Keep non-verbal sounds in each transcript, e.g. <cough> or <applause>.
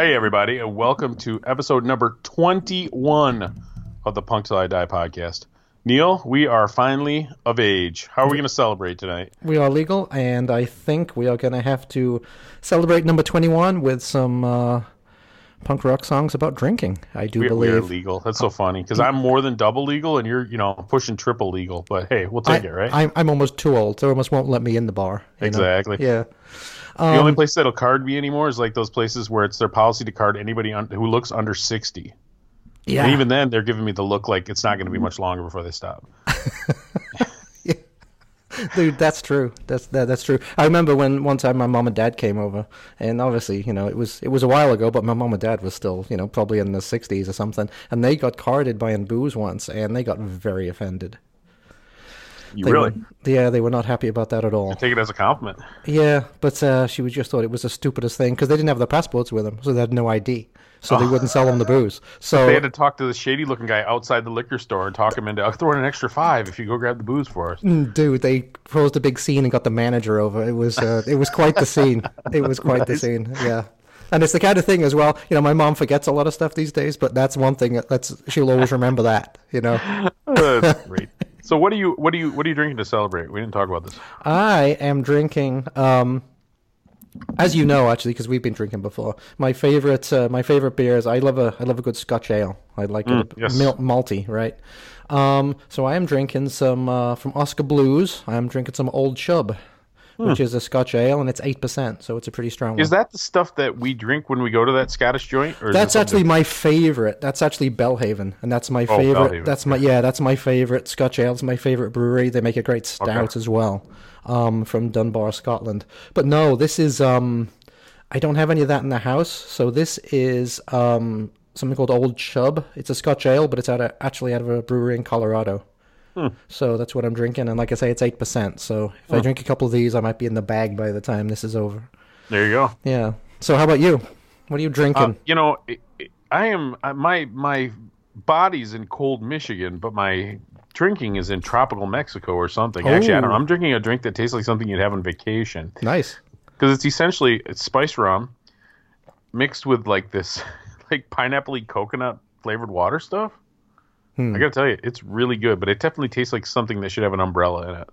Hey, everybody, and welcome to episode number 21 of the Punk Till I Die podcast. Neil, we are finally of age. How are we going to celebrate tonight? We are legal, and I think we are going to have to celebrate number 21 with some uh, punk rock songs about drinking. I do We, we believe. are legal. That's so funny because I'm more than double legal, and you're, you know, pushing triple legal. But hey, we'll take I, it, right? I'm, I'm almost too old. They almost won't let me in the bar. Exactly. know? Exactly. Yeah. the only um, place that'll card me anymore is like those places where it's their policy to card anybody un- who looks under 60. Yeah. And even then, they're giving me the look like it's not going to be much longer before they stop. <laughs> Dude, that's true. That's that, that's true. I remember when one time my mom and dad came over, and obviously, you know, it was it was a while ago, but my mom and dad was still, you know, probably in the sixties or something, and they got carded buying booze once, and they got very offended. You They really Were, yeah, they were not happy about that at all. I take it as a compliment. Yeah, but uh, she just thought it was the stupidest thing because they didn't have their passports with them, so they had no ID, so they wouldn't sell them the booze. So They had to talk to the shady looking guy outside the liquor store and talk him into I'll throw in an extra five if you go grab the booze for us. Mm, Dude, they posed a big scene and got the manager over. It was uh, it was quite the scene. It was quite the scene. Yeah. And it's the kind of thing as well. You know, my mom forgets a lot of stuff these days, but that's one thing that that's she'll always remember that. You know, Uh, <laughs> that's great. So what do you what do you what are you drinking to celebrate? We didn't talk about this. I am drinking. Um, as you know, actually, because we've been drinking before. My favorite, uh, my favorite beers. I love a, I love a good Scotch ale. I like it Mm, yes. mil- malty, right? Um, so I am drinking some uh, from Oskar Blues. I am drinking some Old Chub, which is a Scotch ale, and it's eight percent, so it's a pretty strong one. Hmm. Is that the stuff that we drink when we go to that Scottish joint? Or That's actually my favorite. That's actually Belhaven, and that's my Oh, favorite. Belhaven, That's my yeah. That's my favorite Scotch ale. It's my favorite brewery. They make a great stout as well, um, from Dunbar, Scotland. But no, this is um, I don't have any of that in the house. So this is um something called Old Chub. It's a Scotch ale, but it's out of, actually out of a brewery in Colorado. Hmm. So that's what I'm drinking, and like I say, it's eight percent. So if I drink a couple of these, I might be in the bag by the time this is over. there you go. Yeah. So how about you? What are you drinking? Uh, you know, I- am my my body's in cold Michigan, but my drinking is in tropical Mexico or something. Actually, I don't know. Oh. I'm drinking a drink that tastes like something you'd have on vacation. nice. because it's essentially it's spice rum mixed with like this <laughs> like pineapple coconut flavored water stuff. Hmm. I gotta tell you, it's really good, but it definitely tastes like something that should have an umbrella in it.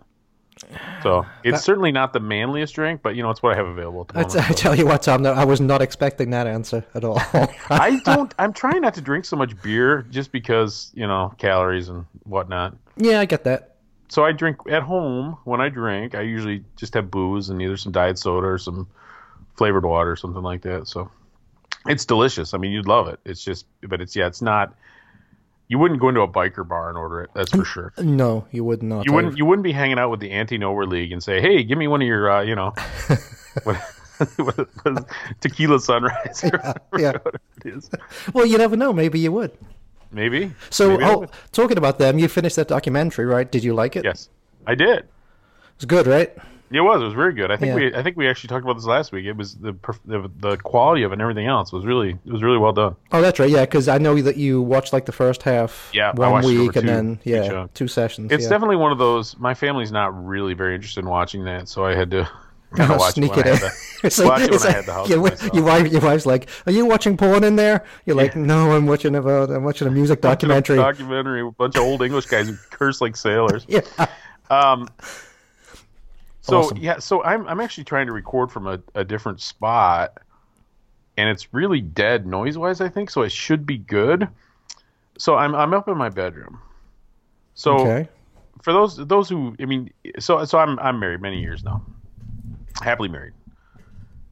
So it's certainly not the manliest drink, but you know it's what I have available the I, moment. I tell you what, Tom, no, I was not expecting that answer at all. <laughs> I don't. I'm trying not to drink so much beer just because you know calories and whatnot. yeah, I get that. So I drink at home. When I drink, I usually just have booze and either some diet soda or some flavored water or something like that. So it's delicious. I mean, you'd love it. It's just, but it's yeah, it's not. You wouldn't go into a biker bar and order it. That's for sure. No, you would not. You wouldn't. You wouldn't be hanging out with the anti nowhere league and say, "Hey, give me one of your, uh, you know, <laughs> what, <laughs> what, what, tequila sunrise." yeah. whatever it is. Well, you never know. Maybe you would. Maybe. So, Maybe oh, talking about them, you finished that documentary, right? Did you like it? yes, I did. It's good, right? It was. It was very good. I think Yeah. we. I think we actually talked about this last week. It was the the, the quality of it and everything else was really. It was really well done. Oh, that's right. Yeah, because I know that you watched like the first half Yeah, one watched it over week, and two- then yeah, two sessions. It's yeah. definitely one of those. My family's not really very interested in watching that, so I had to kind <laughs> of <laughs> watch sneak it it in. the, <laughs> It's watch it it's I had the house your, to wi- myself. your wife, your wife's like, "Are you watching porn in there?" You're like, "No, I'm watching about, I'm watching a music documentary." documentary. A bunch of old English guys who curse like sailors. yeah. Um, so Awesome. yeah, so I'm I'm actually trying to record from a, a different spot, and it's really dead noise wise. I think so. It should be good. So I'm I'm up in my bedroom. So Okay. for those those who I mean, so so I'm I'm married many years now, happily married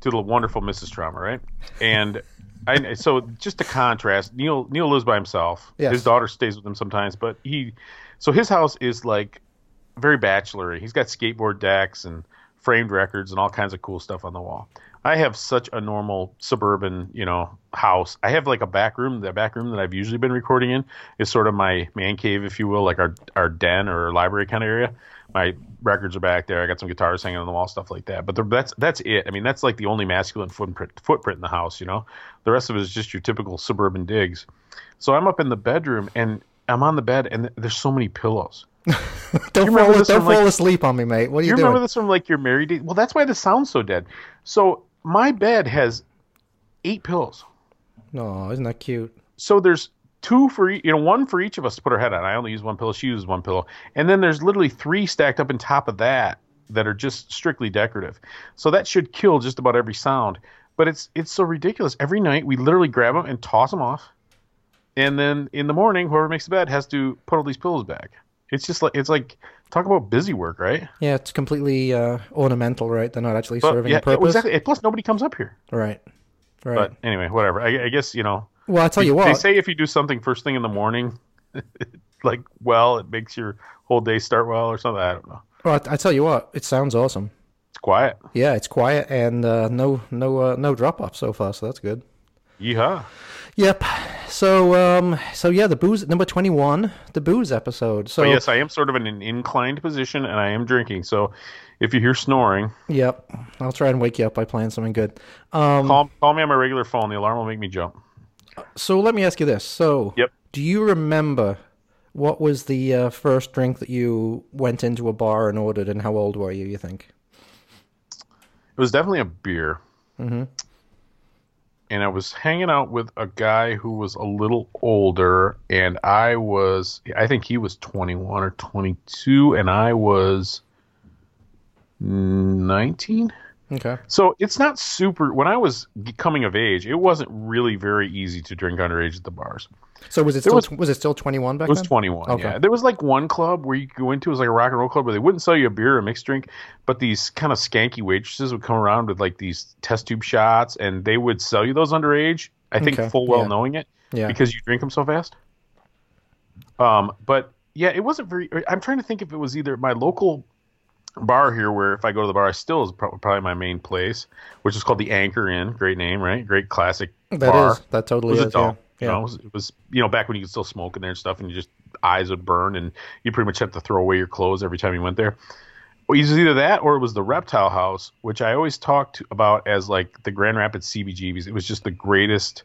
to the wonderful Mrs. Trauma, right? And I so just to contrast, Neil Neil lives by himself. Yes. His daughter stays with him sometimes, but he so his house is like very bachelory. He's got skateboard decks and framed records and all kinds of cool stuff on the wall. I have such a normal suburban, you know, house. I have like a back room. The back room that I've usually been recording in is sort of my man cave, if you will, like our our den or library kind of area. My records are back there. I got some guitars hanging on the wall, stuff like that. But that's that's it. I mean, that's like the only masculine footprint footprint in the house. You know, the rest of it is just your typical suburban digs. So I'm up in the bedroom and I'm on the bed and there's so many pillows. <laughs> Don't fall, don't from, like- asleep on me, mate. What are you, You doing? remember this from like your married days? Well, that's why this sounds so dead. So my bed has eight pillows. No, isn't that cute? So there's two for you know one for each of us to put our head on. I only use one pillow. She uses one pillow, and then there's literally three stacked up on top of that that are just strictly decorative. So that should kill just about every sound. But it's it's so ridiculous. Every night we literally grab them and toss them off, and then in the morning, whoever makes the bed has to put all these pillows back. It's just like it's like talk about busy work, right? Yeah, it's completely uh, ornamental, right? They're not actually But, serving yeah, a purpose. exactly. Plus, nobody comes up here. Right. Right. But anyway, whatever. I, I guess you know. well, I'll tell you They what. They say if you do something first thing in the morning, <laughs> like well, it makes your whole day start well or something. I don't know. well, I, I tell you what. It sounds awesome. It's quiet. Yeah, it's quiet and uh, no no uh, no drop off so far, so that's good. Yeehaw. Yep. So um so yeah, the booze number twenty one, the booze episode. So But yes, I am sort of in an inclined position, and I am drinking. So if you hear snoring, yep, I'll try and wake you up by playing something good. Um, call call me on my regular phone. The alarm will make me jump. so let me ask you this. So Yep. do you remember what was the uh, first drink that you went into a bar and ordered, and how old were you? You think? It was definitely a beer. Mm-hmm. And I was hanging out with a guy who was a little older, and I was, I think he was 21 or 22, and I was 19. Okay. So it's not super. When I was coming of age, it wasn't really very easy to drink underage at the bars. So was it There still was, was- it still twenty one back It was 21. Okay. Yeah, there was like one club where you could go into. It was like a rock and roll club where they wouldn't sell you a beer or a mixed drink, but these kind of skanky waitresses would come around with like these test tube shots, and they would sell you those underage. I think Okay, full well yeah. knowing it Yeah. because you drink them so fast. Um, but yeah, it wasn't very. I'm trying to think if it was either my local bar here, where if I go to the bar, I still is probably my main place, which is called the Anchor Inn. Great name, right? Great classic That bar. is that It totally was is. adult. Yeah. You know, it was, it was you know back when you could still smoke in there and stuff, and you just eyes would burn, and you pretty much had to throw away your clothes every time you went there. Well, it was either that or it was the Reptile House, which I always talked about as like the Grand Rapids CBGBs. It was just the greatest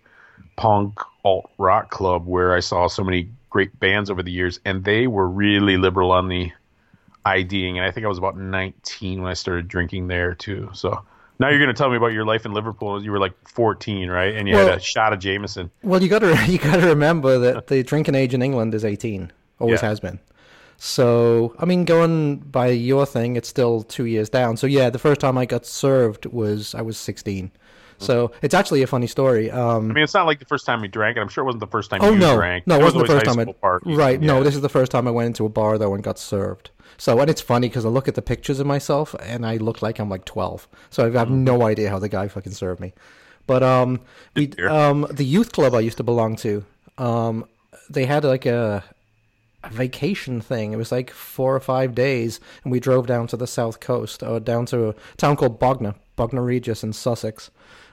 punk alt rock club where I saw so many great bands over the years, and they were really liberal on the IDing. And I think I was about 19 when I started drinking there too. So now you're going to tell me about your life in Liverpool. You were like 14, right? And you Well- had a shot of Jameson. Well, you got to <laughs> you got to remember that the drinking age in England is eighteen. Always Yeah. has been. So, I mean, going by your thing, it's still two years down. So, yeah, the first time I got served was I was sixteen. So it's actually a funny story. Um, I mean, it's not like the first time you drank it. I'm sure it wasn't the first time oh you no, drank. no, it wasn't the first time. I, right? No, this is the first time I went into a bar though and got served. So, and it's funny because I look at the pictures of myself and I look like I'm like twelve. So I have Mm. no idea how the guy fucking served me. But um, we um the youth club I used to belong to, um, they had like a a vacation thing. It was like four or five days, and we drove down to the south coast, or down to a town called Bognor, Bognor Regis in Sussex.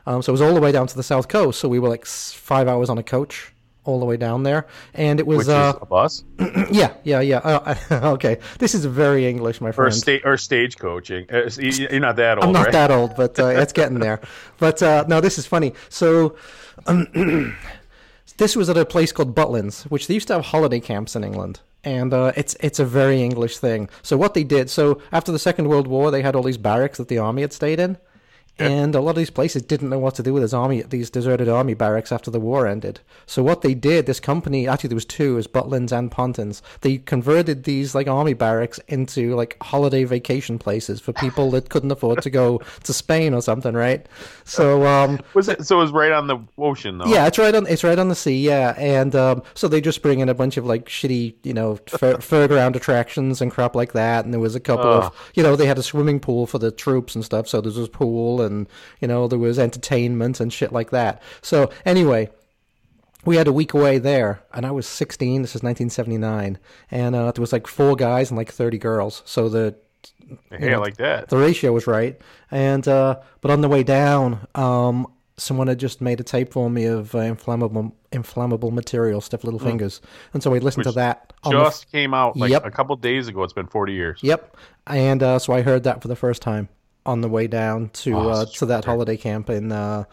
Um, so it was all the way down to the south coast. So we were like five hours on a coach all the way down there, and it was Which uh, is a bus <clears throat> yeah, yeah, yeah. Uh, <laughs> okay, this is very English, my or sta- or stage coaching. Uh, you- You're not that <laughs> old, I'm not right? that old, but uh, it's getting there. <laughs> But uh, no, this is funny. So, um, <clears throat> this was at a place called Butlins, which they used to have holiday camps in England, and uh, it's it's a very English thing. So what they did, so after the Second World War, they had all these barracks that the army had stayed in. And a lot of these places didn't know what to do with this army, these deserted army barracks after the war ended. So what they did, this company, actually there was two, it was Butlins and Pontins. They converted these like army barracks into like holiday vacation places for people that couldn't afford to go <laughs> to Spain or something, right? So um, Was it so? It was right on the ocean, though. yeah, it's right on it's right on the sea. Yeah, and um, so they just bring in a bunch of like shitty, you know, fair, <laughs> fairground attractions and crap like that. And there was a couple Ugh. of, you know, they had a swimming pool for the troops and stuff. So there was a pool, and you know, there was entertainment and shit like that. So anyway. We had a week away there, and I was 16. This is 1979, and uh, there was like four guys and like 30 girls. So the Hey, I like that. the ratio was right. And uh, but on the way down, um, someone had just made a tape for me of uh, inflammable inflammable material, stiff little fingers, and so we listened to that. On the, Just came out like Yep. a couple days ago. It's been 40 years. yep, and uh, so I heard that for the first time on the way down to Oh, uh, to that holiday camp in. Uh,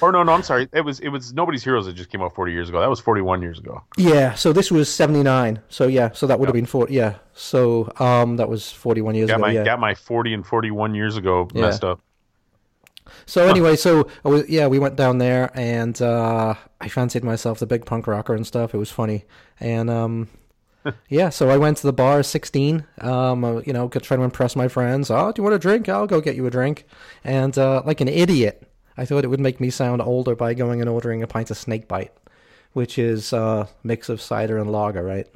Or no, no, I'm sorry. It was it was Nobody's Heroes that just came out 40 years ago. That was 41 years ago. yeah, so this was seventy nine. So yeah, so that would have been 40. Yeah, so um, that was forty one years Got ago. my yeah. got my 40 and 41 years ago Yeah. messed up. So anyway, so was, yeah, we went down there and uh, I fancied myself the big punk rocker and stuff. It was funny, and um, yeah, so I went to the bar, sixteen. Um, uh, you know, trying to impress my friends. Oh, do you want a drink? I'll go get you a drink. And uh, like an idiot, I thought it would make me sound older by going and ordering a pint of snake bite, which is a uh, mix of cider and lager, right?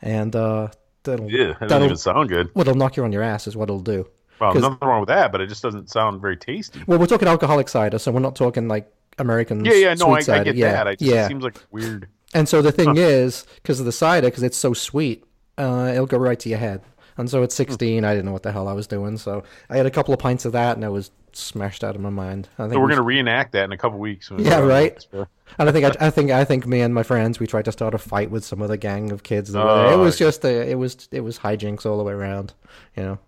And uh, that'll Yeah, that doesn't even sound good. well, it'll knock you on your ass, is what it'll do. Well, nothing wrong with that, but it just doesn't sound very tasty. Well, we're talking alcoholic cider, so we're not talking like American. Yeah, yeah, no, I, I get yeah, that. I just, yeah. It seems like weird. And so the thing is, because of the cider, because it's so sweet, uh, it'll go right to your head. And so at 16, I didn't know what the hell I was doing. So I had a couple of pints of that, and I was smashed out of my mind. I think So we're we- gonna reenact that in a couple weeks. Yeah, right. And I think I, <laughs> I think I think me and my friends we tried to start a fight with some other gang of kids. That were there. It Oh, was just a, it was it was hijinks all the way around. You know.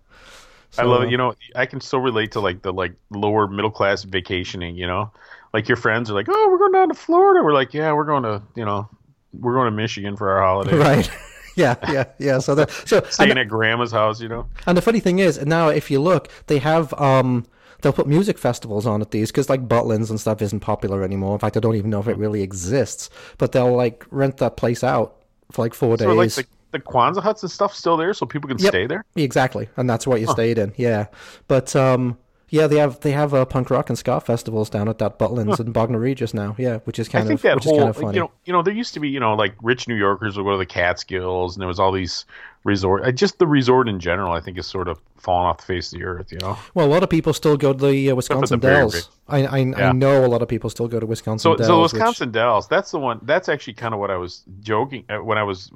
I love it. You know, I can still relate to like the like lower middle class vacationing. You know, like your friends are like, "Oh, we're going down to Florida." We're like, "Yeah, we're going to you know, we're going to Michigan for our holiday." <laughs> Right. <laughs> yeah, yeah, yeah. So the so <laughs> Staying and, at grandma's house. You know. and the funny thing is now if you look, they have um they'll put music festivals on at these because like Butlins and stuff isn't popular anymore. In fact, I don't even know if it really exists. But they'll like rent that place out for like four So like days. the, the Quonset huts and stuff still there, so people can Yep. stay there. Exactly, and that's what you stayed in. Yeah, but um, yeah, they have they have uh, punk rock and ska festivals down at that Butlins and Bognor Regis now. Yeah, which is kind I think of that which whole is kind of funny. you know you know there used to be you know like rich New Yorkers would go to the Catskills and there was all these resort uh, just the resort in general I think is sort of fallen off the face of the earth you know well, a lot of people still go to the uh, Wisconsin very Dells. I I, I know a lot of people still go to Wisconsin so Dells. so which- Wisconsin Dells that's the one that's actually kind of what I was joking uh, when I was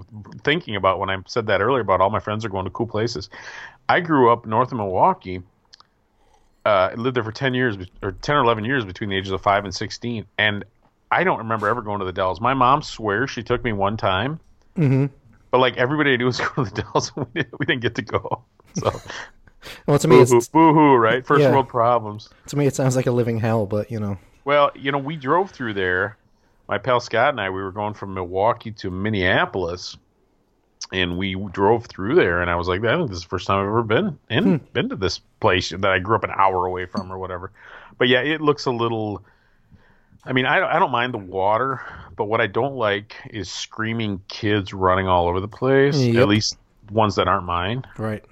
thinking about when I said that earlier about all my friends are going to cool places I grew up north of Milwaukee uh, I lived there for 10 years or 10 or 11 years between the ages of 5 and 16 and I don't remember ever going to the Dells my mom swears she took me one time Mhm. But like everybody I knew was <laughs> going to the Dells, and we didn't, we didn't get to go. So <laughs> well, to me, boo it's, hoo, boo hoo, right? First Yeah. world problems. to me, it sounds like a living hell. But you know, Well, you know, we drove through there. My pal Scott and I, we were going from Milwaukee to Minneapolis, and we drove through there. And I was like, I think this is the first time I've ever been in hmm. been to this place that I grew up an hour away from or whatever. But yeah, it looks a little. I mean, I don't, I don't mind the water, but what I don't like is screaming kids running all over the place. Yep. At least ones that aren't mine. right?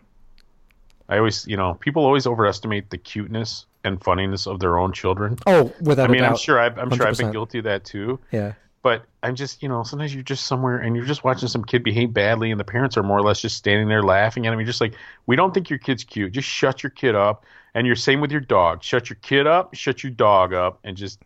I always, you know, people always overestimate the cuteness and funniness of their own children. Oh, without I mean, a doubt. I'm sure I've, I'm sure I've been guilty of that too. Yeah. But I'm just, you know, sometimes you're just somewhere and you're just watching some kid behave badly, and the parents are more or less just standing there laughing at him. You're just like, we don't think your kid's cute. Just shut your kid up. And you're same with your dog. Shut your kid up. Shut your dog up, and just,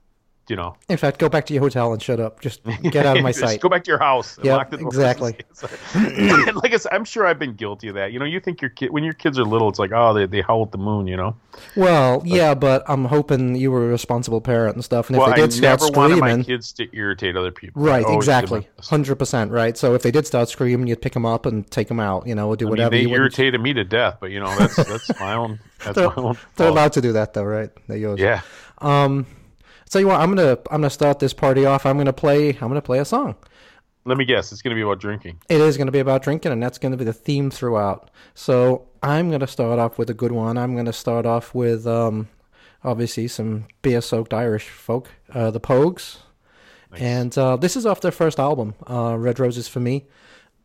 you know, In fact, go back to your hotel and shut up. Just get out of my <laughs> sight. Go back to your house. And Yep, lock the doors. exactly. <laughs> and <clears throat> like I said, I'm sure I've been guilty of that. You know, you think your kid when your kids are little, it's like, oh, they they howl at the moon. You know. Well, yeah, but I'm hoping you were a responsible parent and stuff. And if well, they I did start never wanted screaming, my kids to irritate other people. Right? Exactly, hundred percent, right. So if they did start screaming, you'd pick them up and take them out, you know, or do I mean, whatever. they you wouldn't- irritated me to death, but you know that's that's my own <laughs> that's They're, my own. Fault. they're allowed to do that, though, right? They're yours. Yeah. Um. So you what? I'm gonna I'm gonna start this party off. I'm gonna play I'm gonna play a song. Let me guess. It's to be about drinking. It is to be about drinking, and that's to be the theme throughout. So I'm to start off with a good one. I'm to start off with, um, obviously, some beer-soaked Irish folk, uh, the Pogues, and uh, this is off their first album, uh, Red Roses for Me.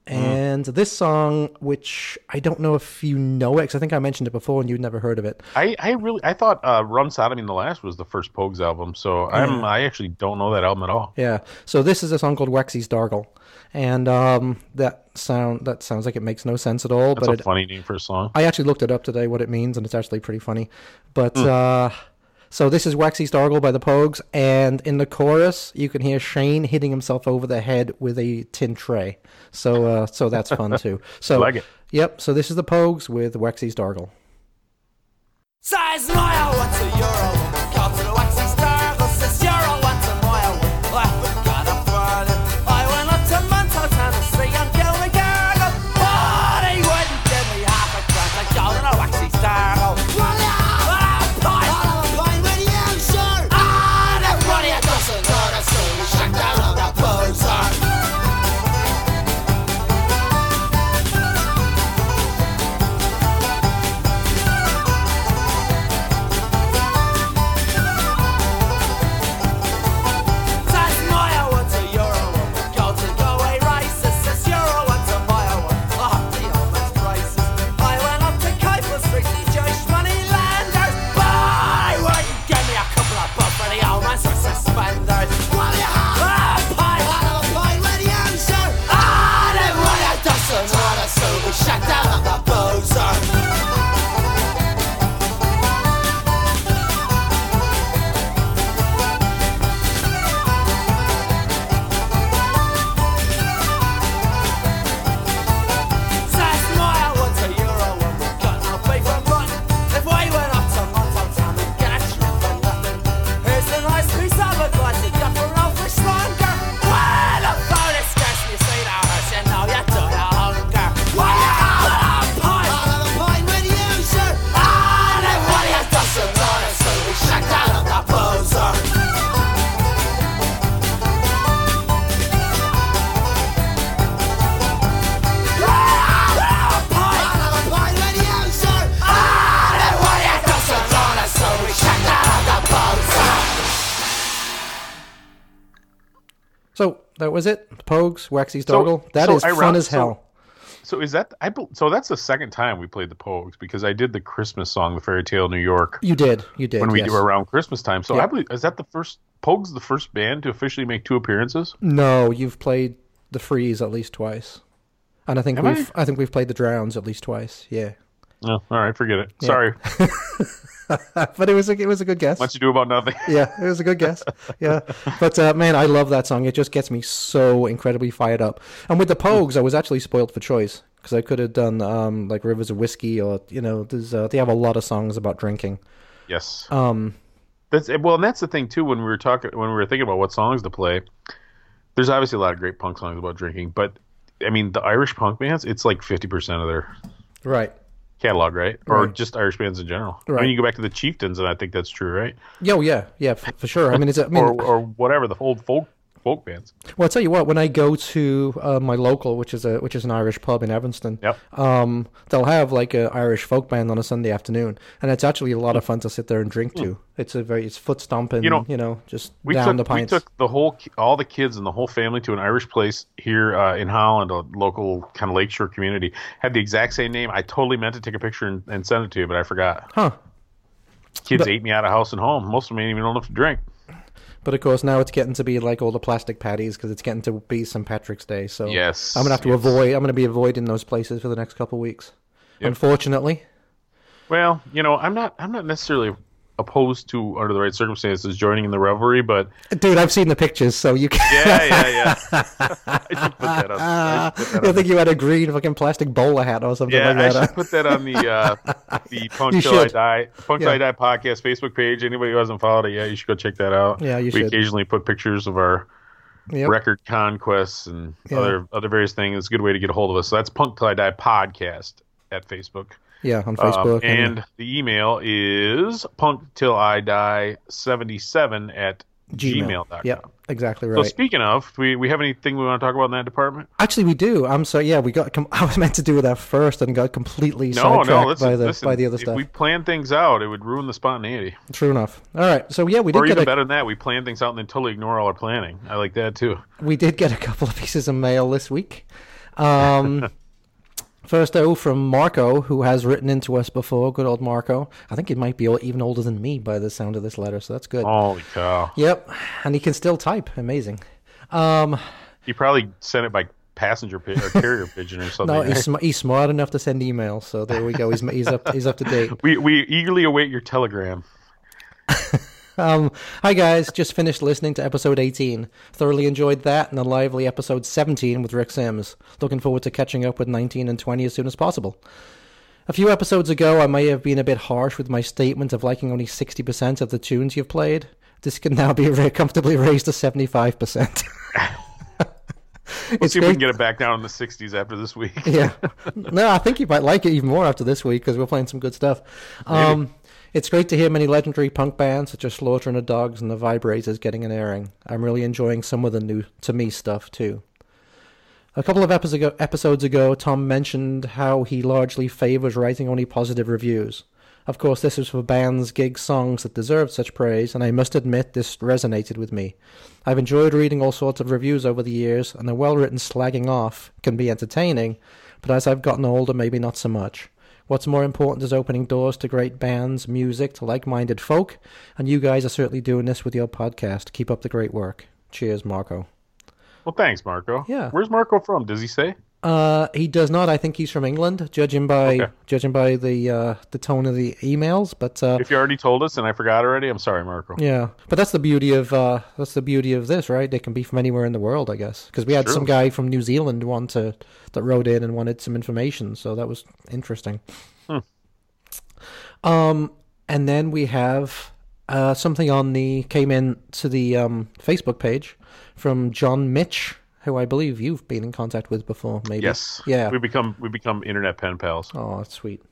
And this song, which I don't know if you know it, because I think I mentioned it before and you'd never heard of it. I, I really I thought uh, Rum Sodomy and the Lash was the first Pogues album, so I'm I actually don't know that album at all. Yeah. So this is a song called Waxie's Dargle, and um, that sound that sounds like it makes no sense at all, That's but a it, funny name for a song. I actually looked it up today what it means, and it's actually pretty funny. But uh, so this is Waxie's Dargle by the Pogues, and in the chorus you can hear Shane hitting himself over the head with a tin tray. So uh, so that's fun too. <laughs> So Like it. Yep. So this is the Pogues with Waxie's Dargle. Size mile, what's a euro? Was it. Pogues, Waxy's So- Doggle. That so is I fun as hell. So is that I? So that's the second time we played the Pogues because I did the Christmas song, "The Fairy Tale of New York," you did. You did. when we yes. do around Christmas time. So Yeah. I believe is that the first Pogues the first band to officially make two appearances? No, you've played the Freeze at least twice, and I think Have we've I? think we've played the Drowns at least twice. Yeah, No, all right, forget it. Sorry, <laughs> but it was a it was a good guess. much you do about nothing. <laughs> yeah, it was a good guess. Yeah, but uh, man, I love that song. It just gets me so incredibly fired up. And with the Pogues, I was actually spoiled for choice because I could have done um, like Rivers of Whiskey or you know, there's uh, they have a lot of songs about drinking. yes, Um, that's well, and that's the thing too. When we were talking, when we were thinking about what songs to play, there's obviously a lot of great punk songs about drinking, but I mean, the Irish punk bands, it's like fifty percent of their right. Catalog, right? Or Right. just Irish bands in general. I mean, you go back to the Chieftains, and I think that's true, right? Yo, oh, yeah, yeah, f- for sure. I mean, it's. I mean, or or whatever the old folk folk bands. Well, I'll tell you what. When I go to uh, my local, which is a which is an Irish pub in Evanston, Yep. um, they'll have like a Irish folk band on a Sunday afternoon, and it's actually a lot of fun to sit there and drink to. It's a very it's foot stomping, you know, You know, just We down the took we took the whole all the kids and the whole family to an Irish place here uh, in Holland, a local kind of lakeshore community. Had the exact same name. I totally meant to take a picture and, and send it to you, but I forgot. Huh. Kids But- ate me out of house and home. Most of them ain't even old enough to drink. But of course, now it's getting to be like all the plastic paddies because it's getting to be St. Patrick's Day. So Yes, I'm gonna have to yes. avoid. I'm gonna be avoiding those places for the next couple weeks. Yep. Unfortunately, Well, you know, I'm not I'm not necessarily opposed to under the right circumstances joining in the revelry, but dude, I've seen the pictures, so you can. yeah, yeah, yeah. <laughs> <laughs> I should put that on. I that I on think you had a green fucking plastic bowler hat or something Yeah, like that. I should put that on the uh, <laughs> the Punk You Till I. Die Punk Till I Die podcast Facebook page. Anybody who hasn't followed it yet, you should go check that out. Yeah, you should we should. occasionally put pictures of our Yep. record conquests and Yeah. other other various things. It's a good way to get a hold of us. So that's Punk Till I Die podcast at Facebook. Yeah, on Um, Facebook. and the email is punk till I die 77 at Gmail. gmail.com. Yeah, exactly right. So speaking of, we we have anything we want to talk about in that department? Actually, we do. I'm sorry. Yeah, we got. Com- <laughs> I was meant to do that first and got completely No, sidetracked no. Listen, by the listen, by the other stuff. if we plan things out, it would ruin the spontaneity. True enough. All right. So yeah, we did Or get even a, better than that, we plan things out and then totally ignore all our planning. I like that too. we did get a couple of pieces of mail this week. Um, <laughs> first, though, from Marco, who has written into us before. Good old Marco. I think he might be even older than me by the sound of this letter, so that's good. Holy cow! Yep, and he can still type. Amazing. Um, He probably sent it by passenger pi- or carrier <laughs> pigeon or something. no, he's, sm- he's smart enough to send emails, so there we go. He's he's up he's up to date. <laughs> we we eagerly await your telegram. <laughs> Um, hi guys, just finished listening to episode 18. Thoroughly enjoyed that and a lively episode 17 with Rick Sims. Looking forward to catching up with 19 and 20 as soon as possible. A few episodes ago, I may have been a bit harsh with my statement of liking only 60% of the tunes you've played. This can now be <laughs> comfortably raised to 75%. Let's it's see if we can get it back down in the 60s after this week. yeah. <laughs> No, I think you might like it even more after this week because we're playing some good stuff. Um, it's great to hear many legendary punk bands such as Slaughter and the Dogs and the Vibrators getting an airing. I'm really enjoying some of the new to me stuff too. A couple of episodes ago, Tom mentioned how he largely favors writing only positive reviews. Of course, this is for bands, gigs, songs that deserve such praise, and I must admit this resonated with me. I've enjoyed reading all sorts of reviews over the years, and a well written slagging off can be entertaining, but as I've gotten older, maybe not so much. What's more important is opening doors to great bands, music, to like minded folk, and you guys are certainly doing this with your podcast. Keep up the great work. Cheers, Marco. Well, thanks, Marco. Yeah. Where's Marco from? Does he say? Uh, he does not. I think he's from England, judging by Okay. judging by the uh, the tone of the emails. But uh, If you already told us and I forgot already, I'm sorry, Marco. yeah, but that's the beauty of uh, that's the beauty of this, right? They can be from anywhere in the world, I guess. Because we had True. some guy from New Zealand one to that wrote in and wanted some information, so that was interesting. Hmm. Um, and then we have uh, something on the came in to the um, Facebook page from John Mitch, who I believe you've been in contact with before, maybe. Yes. Yeah. We become we become internet pen pals, Oh, that's sweet.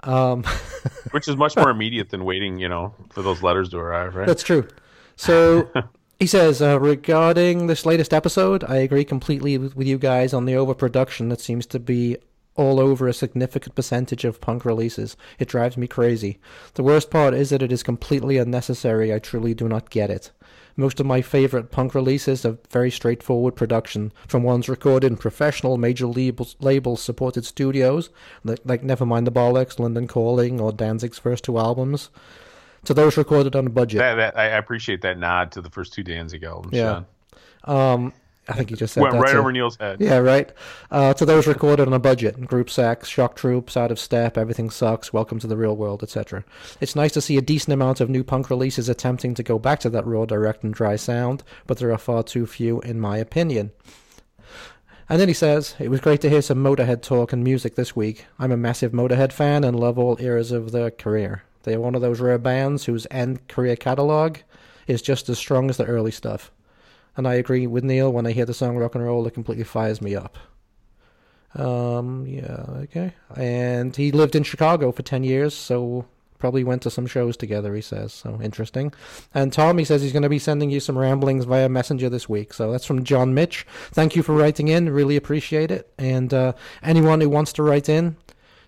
Um, <laughs> which is much more immediate than waiting, you know, for those letters to arrive, right? That's true. So <laughs> he says uh, regarding this latest episode, I agree completely with you guys on the overproduction that seems to be all over a significant percentage of punk releases. It drives me crazy. The worst part is that it is completely unnecessary. I truly do not get it. Most of my favorite punk releases are very straightforward production, from ones recorded in professional major labels, labels supported studios, like, like Nevermind the Bollocks, London Calling, or Danzig's first two albums, to those recorded on a budget. That, that, I appreciate that nod to the first two Danzig albums. Yeah. Um, I think you just said Went that right over Neil's head. Yeah, right. Uh, to those recorded on a budget, Group Sex, Shock Troops, Out of Step, Everything Sucks, Welcome to the Real World, etc. It's nice to see a decent amount of new punk releases attempting to go back to that raw, direct, and dry sound, but there are far too few, in my opinion. And then he says, It was great to hear some Motorhead talk and music this week. I'm a massive Motorhead fan and love all eras of their career. They are one of those rare bands whose end career catalogue is just as strong as the early stuff. And I agree with Neil when I hear the song rock and roll, it completely fires me up. Um, yeah, okay. And he lived in Chicago for 10 years, so probably went to some shows together, he says. So interesting. And Tom, he says he's going to be sending you some ramblings via Messenger this week. So that's from John Mitch. Thank you for writing in. Really appreciate it. And uh, anyone who wants to write in,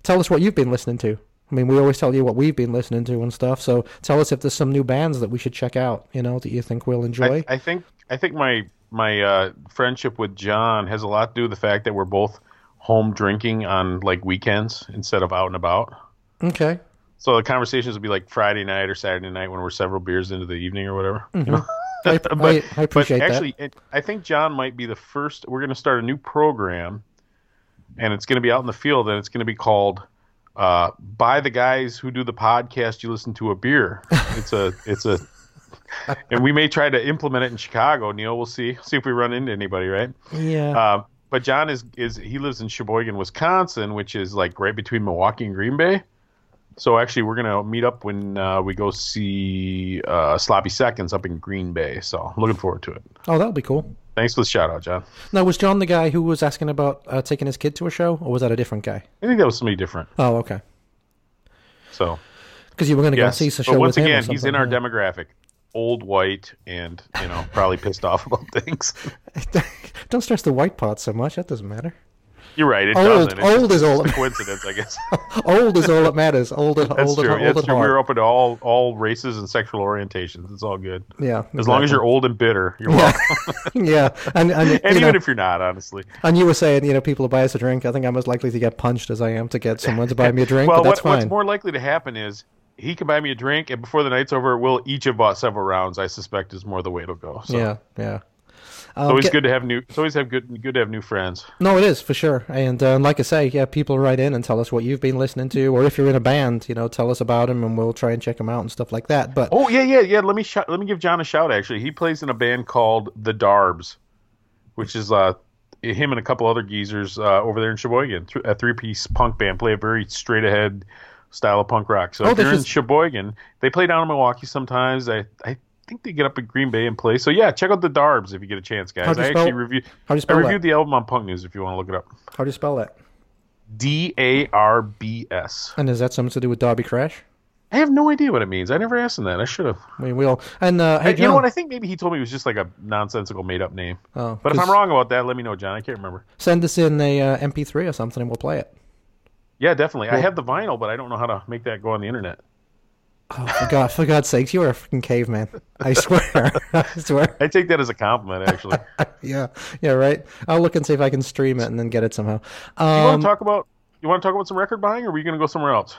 tell us what you've been listening to. I mean, we always tell you what we've been listening to and stuff. So tell us if there's some new bands that we should check out, you know, that you think we'll enjoy. I, I think I think my my uh, friendship with John has a lot to do with the fact that we're both home drinking on like weekends instead of out and about. okay. So the conversations would be like Friday night or Saturday night when we're several beers into the evening or whatever. You know? I, I, I but appreciate actually, it, I think John might be the first. We're going to start a new program, and it's going to be out in the field, and it's going to be called uh, "By the Guys Who Do the Podcast You Listen to a Beer." It's a, it's a, <laughs> and we may try to implement it in Chicago. Neil, we'll see, see if we run into anybody, right? Yeah. Uh, but John is is he lives in Sheboygan, Wisconsin, which is like right between Milwaukee and Green Bay. So actually, we're gonna meet up when uh, we go see uh, Sloppy Seconds up in Green Bay. So looking forward to it. oh, that'll be cool. Thanks for the shout out, John. Now, was John the guy who was asking about uh, taking his kid to a show, or was that a different guy? I think that was somebody different. Oh, okay. So Because you were going to go see a show but once with him or again, he's in our something, demographic, old white, and you know probably pissed off about things. <laughs> Don't stress the white part so much. That doesn't matter. You're right. It Old- doesn't. It's old just- is all a coincidence, I guess. <laughs> Old is all that matters. Old and That's old true. and old That's true. We're open to all all races and sexual orientations. It's all good. Yeah. As long as you're old and bitter, you're welcome. <laughs> yeah, and and, <laughs> and even know, if you're not, honestly. and you were saying, you know, people who buy us a drink. I think I'm as likely to get punched as I am to get someone to buy me a drink. well, what, what's more likely to happen is he can buy me a drink, and before the night's over, we'll each have bought several rounds. I suspect is more the way it'll go. So Yeah, yeah. It's Um, always get- good to have new. It's always have good good to have new friends. No, it is for sure. And uh, like I say, yeah, people write in and tell us what you've been listening to, or if you're in a band, you know, tell us about them, and we'll try and check them out and stuff like that. But Oh yeah, yeah, yeah. Let me sh- let me give John a shout. Actually, he plays in a band called the Darbs, which is uh him and a couple other geezers uh, over there in Sheboygan, a three piece punk band. Play a very straight ahead style of punk rock. So Oh, if you're in Sheboygan, they play down in Milwaukee sometimes. I I think they get up in Green Bay and play. So yeah, check out the Darbs if you get a chance, guys. How'd you I spell- actually reviewed. how do you spell I reviewed that? the album on Punk News if you want to look it up. How do you spell that? D A R B S. And is that something to do with Darby Crash? I have no idea what it means. I never asked him that. I should have. I mean, we all and uh, hey, you know what? I think maybe he told me it was just like a nonsensical made up name. Oh, But if I'm wrong about that, let me know, John. I can't remember. send us in a uh, MP3 or something, and we'll play it. Yeah, definitely. I have the vinyl, but I don't know how to make that go on the internet. Oh, for God, for God's sakes, you are a freaking caveman. I swear, <laughs> I swear. I take that as a compliment, actually. <laughs> Yeah, yeah, right. I'll look and see if I can stream it and then get it somehow. you want Um, to talk about? You want to talk about some record buying, or are we going to go somewhere else?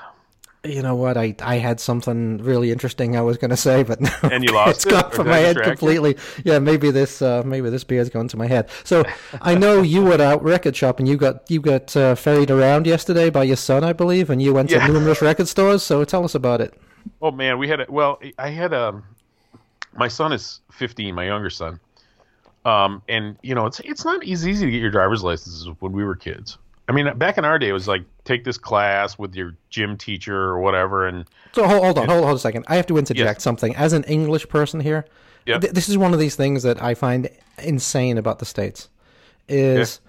you know what? I I had something really interesting I was going to say, but <laughs> no, And you lost it's it? gone from my head distract you? completely. Yeah, maybe this uh, maybe this beer's gone to my head. So I know you were at record shop and you got you got uh, ferried around yesterday by your son, I believe, and you went Yeah. to numerous record stores. So tell us about it. Oh man, we had a well. I had a. My son is 15, my younger son. Um, and you know it's it's not as easy to get your driver's licenses when we were kids. I mean, back in our day, it was like take this class with your gym teacher or whatever, and So hold, hold on, hold, hold a second. I have to interject Yes. something. As an English person here, Yep. th- this is one of these things that I find insane about the states. Is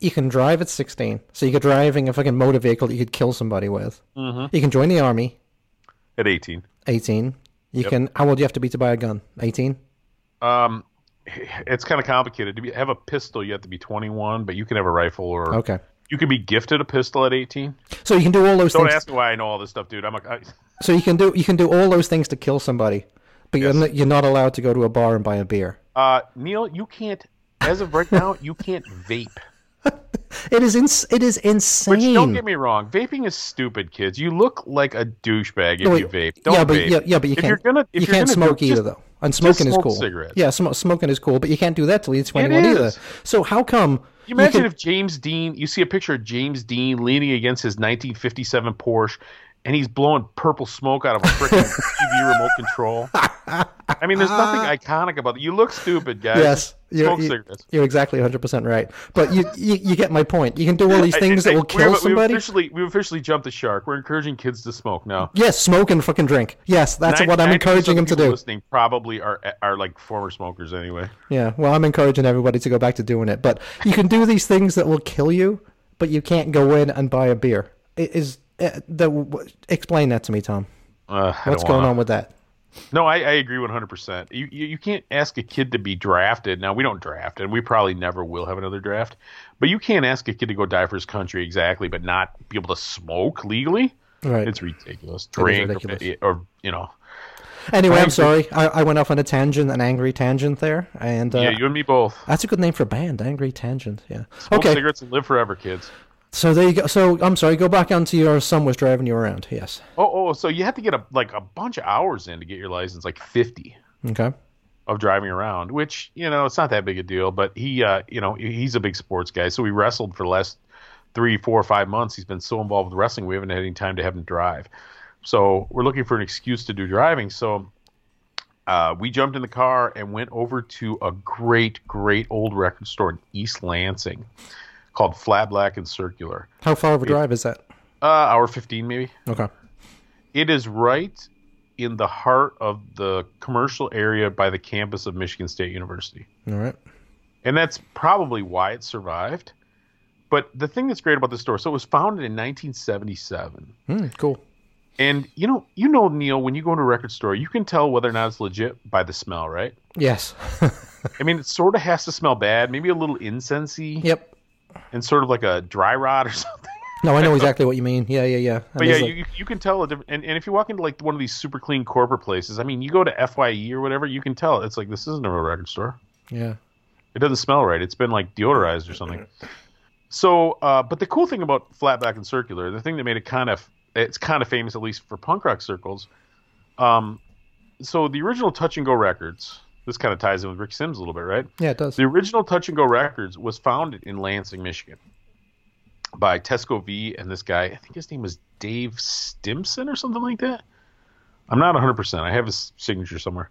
you can drive at 16, so you could driving a fucking motor vehicle that you could kill somebody with. Mm-hmm. You can join the army, at 18. 18. You Yep. can. How old do you have to be to buy a gun? 18. Um, it's kind of complicated. To be, have a pistol, you have to be 21, but you can have a rifle or Okay. you can be gifted a pistol at 18. So you can do all those Don't things. ask me why I know all this stuff, dude. I'm a, I, <laughs> So you can do you can do all those things to kill somebody, But you're, n- you're not allowed to go to a bar and buy a beer. Uh, Neil, you can't. As of right now, you can't vape. It is ins- it is insane. Which don't get me wrong, vaping is stupid, kids. You look like a douchebag if No, you vape. Don't yeah, but vape. yeah, yeah, but you if can't. You're gonna, if you can't smoke either, just- though. And smoking is cool. cigarettes. Yeah, sm- smoking is cool, but you can't do that till he's 21 is. either. So how come? You imagine can- if James Dean, you see a picture of James Dean leaning against his 1957 Porsche, and he's blowing purple smoke out of a freaking <laughs> TV remote control. I mean, there's nothing ah. iconic about it. You look stupid, guys. Yes, you're, smoke you- cigarettes. you're exactly 100 percent right. But you, you you get my point. You can do all these things that will kill we've somebody. officially, we've officially jumped the shark. We're encouraging kids to smoke now. Yes, smoke and fucking drink. Yes, that's what I'm 90% encouraging them to people do. Listening probably are are like former smokers anyway. Yeah, well, I'm encouraging everybody to go back to doing it. But you can do these things that will kill you, but you can't go in and buy a beer. It is the w- explain that to me, Tom. Uh, What's going wanna- on with that? No, I, I agree 100%. You, you you can't ask a kid to be drafted. Now, we don't draft, and we probably never will have another draft. But you can't ask a kid to go die for his country exactly, but not be able to smoke legally. Right. It's ridiculous. Drink, ridiculous. Or, or, you know, Anyway, I'm sorry. I, I went off on a tangent, an angry tangent there, and uh, yeah, you and me both. that's a good name for a band, angry tangent. Yeah. Smoke okay. cigarettes and live forever, kids. So there you go. So I'm sorry. Go back onto your son was driving you around. Yes. Oh, oh, so you have to get a like a bunch of hours in to get your license, like 50 Okay. of driving around, which you know it's not that big a deal. But he, uh, you know, he's a big sports guy, so we wrestled for the last three, four, five months. He's been so involved with wrestling, we haven't had any time to have him drive. So we're looking for an excuse to do driving. So uh, we jumped in the car and went over to a great, great old record store in East Lansing called Flat Black and Circular. How far of a drive is that? Uh, hour fifteen, maybe. Okay. It is right in the heart of the commercial area by the campus of Michigan State University. All right. And that's probably why it survived. But the thing that's great about this store, so it was founded in 1977. Hmm, cool. And you know, you know, Neil, when you go to a record store, you can tell whether or not it's legit by the smell, right? Yes. <laughs> I mean, it sort of has to smell bad, maybe a little incensey, yep. And sort of like a dry rot or <laughs> something. No, I know exactly what you mean. Yeah, yeah, yeah. And But yeah, a- you, you can tell a different. And, and if you walk into like one of these super clean corporate places, I mean, you go to Fye or whatever, you can tell it's like this isn't a real record store. yeah. It doesn't smell right. It's been like deodorized or something. So, uh, but the cool thing about Flat Black and Circular, the thing that made it kind of, it's kind of famous at least for punk rock circles. Um, so the original Touch and Go Records, this kind of ties in with Rick Sims a little bit, right? Yeah, it does. The original Touch and Go Records was founded in Lansing, Michigan, by Tesco Vee and this guy. I think his name was Dave Stimson or something like that. I'm not 100. percent I have his signature somewhere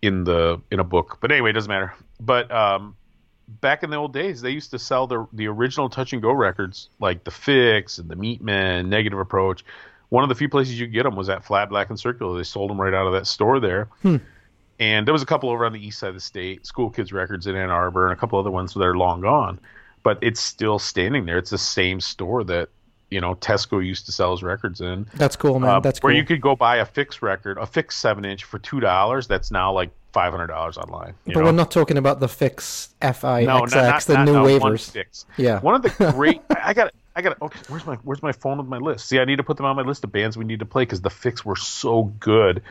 in the in a book, but anyway, it doesn't matter. But um, back in the old days, they used to sell the the original Touch and Go records, like the Fix and the Meatmen, Negative Approach. One of the few places you could get them was at Flat Black and Circular. They sold them right out of that store there. And there was a couple over on the east side of the state, School Kids Records in Ann Arbor, and a couple other ones that are long gone. But it's still standing there. It's the same store that you know Tesco used to sell his records in. That's cool, man. Uh, That's cool. where you could go buy a fixed record, a fixed seven inch for two dollars. That's now like five hundred dollars online. you but know? we're not talking about the fix FI no, XX, not, not, the not, new no, one waivers. fix. Yeah. One of the <laughs> great. I got. I got. Okay, where's my Where's my phone with my list? See, I need to put them on my list of bands we need to play because the Fix were so good.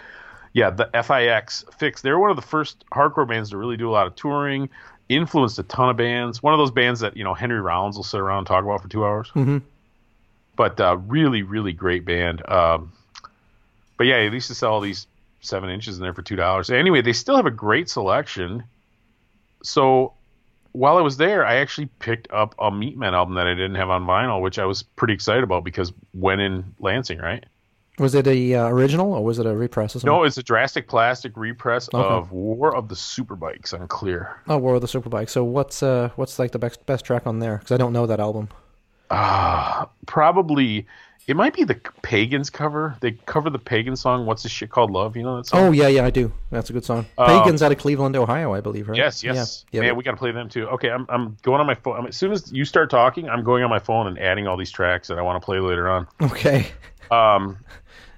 Yeah, the FIX Fix. They were one of the first hardcore bands to really do a lot of touring. Influenced a ton of bands. One of those bands that you know Henry Rollins will sit around and talk about for two hours. Mhm. But uh, really, really great band. Um, but yeah, they used to sell all these seven inches in there for two dollars. Anyway, they still have a great selection. So while I was there, I actually picked up a Meatmen album that I didn't have on vinyl, which I was pretty excited about because when in Lansing, right? Was it a uh, original or was it a repress or something? No, it's a drastic plastic repress Okay. of War of the Superbikes on Clear. Oh, War of the Superbike. So what's uh what's like the best best track on there? Because I don't know that album. Ah, probably it might be the Pagans cover. They cover the Pagan song. What's this shit called? Love. You know that song? Oh yeah, yeah, I do. That's a good song. Um, Pagans out of Cleveland, Ohio, I believe, right? Yes, yes. Yeah, yeah. We got to play them too. Okay, I'm, I'm going on my phone. I'm, as soon as you start talking, I'm going on my phone and adding all these tracks that I want to play later on. Okay. Um,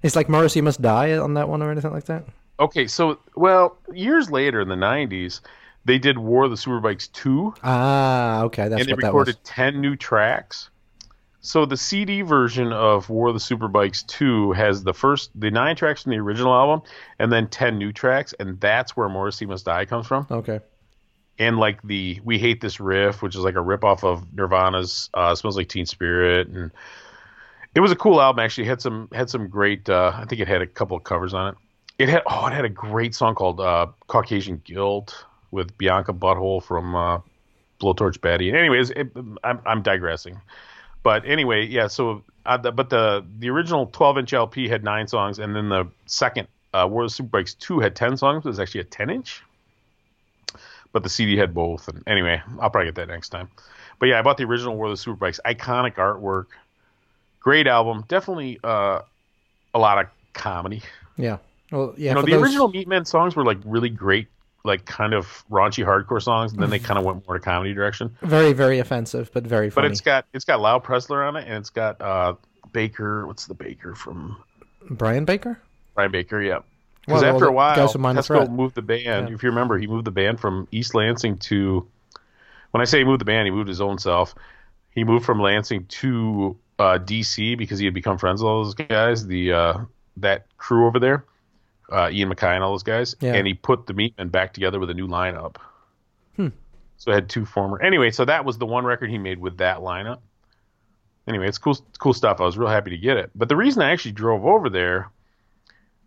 It's like Morrissey Must Die on that one or anything like that. okay, so well, years later in the '90s, they did War of the Superbikes two, Ah, okay, that's and they what that recorded was. ten new tracks. So the CD version of War of the Superbikes 2 has the first the nine tracks from the original album and then 10 new tracks and that's where Morrissey Must Die comes from. Okay. And like the We Hate This Riff, which is like a rip off of Nirvana's uh, Smells Like Teen Spirit and it was a cool album actually. It had some had some great uh, I think it had a couple of covers on it. It had oh it had a great song called uh, Caucasian Guilt with Bianca Butthole from uh, Blowtorch Betty. And Anyways, it, I'm I'm digressing. But anyway, yeah. So, uh, the, but the the original 12 inch LP had nine songs, and then the second uh, War of Superbikes 2 had 10 songs. It was actually a 10 inch. But the CD had both. And anyway, I'll probably get that next time. But yeah, I bought the original War of Superbikes. Iconic artwork, great album. Definitely uh, a lot of comedy. Yeah. Well, yeah. you know, the those- original Meatmen songs were like really great, like kind of raunchy hardcore songs, and then they kind of went more to comedy direction. very very offensive, but very Funny. But it's got it's got Lyle Preslar on it, and it's got uh, Baker. What's the Baker from Brian Baker. Brian Baker? Yeah. Because Well, after a while, guys from Minor Tesco Threat. moved the band. Yeah. If you remember, he moved the band from East Lansing to. When I say he moved the band, he moved his own self. He moved from Lansing to uh, DC because he had become friends with all those guys. The uh, that crew over there, uh, Ian MacKaye and all those guys, Yeah. and he put the Meat Meatmen back together with a new lineup. Hmm. So it had two former. Anyway, so that was the one record he made with that lineup. Anyway, it's cool, cool stuff. I was real happy to get it. But the reason I actually drove over there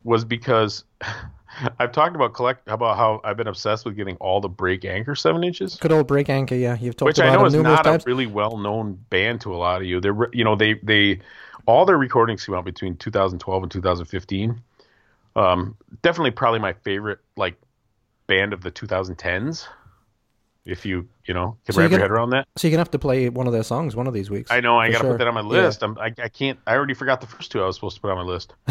was because <laughs> I've talked about collect about how I've been obsessed with getting all the break anchor seven inches, Good old break anchor. Yeah, you've talked which about I know is not times. a really well known band to a lot of you. They're you know they they all their recordings came out between 2012 and 2015. Um, definitely probably my favorite like band of the 2010s. If you you know can So wrap your head around that. So you're gonna have to play one of their songs one of these weeks. I know I got to sure. put that on my Yeah. list. I'm, I I can't. I already forgot the first two I was supposed to put on my list. <laughs>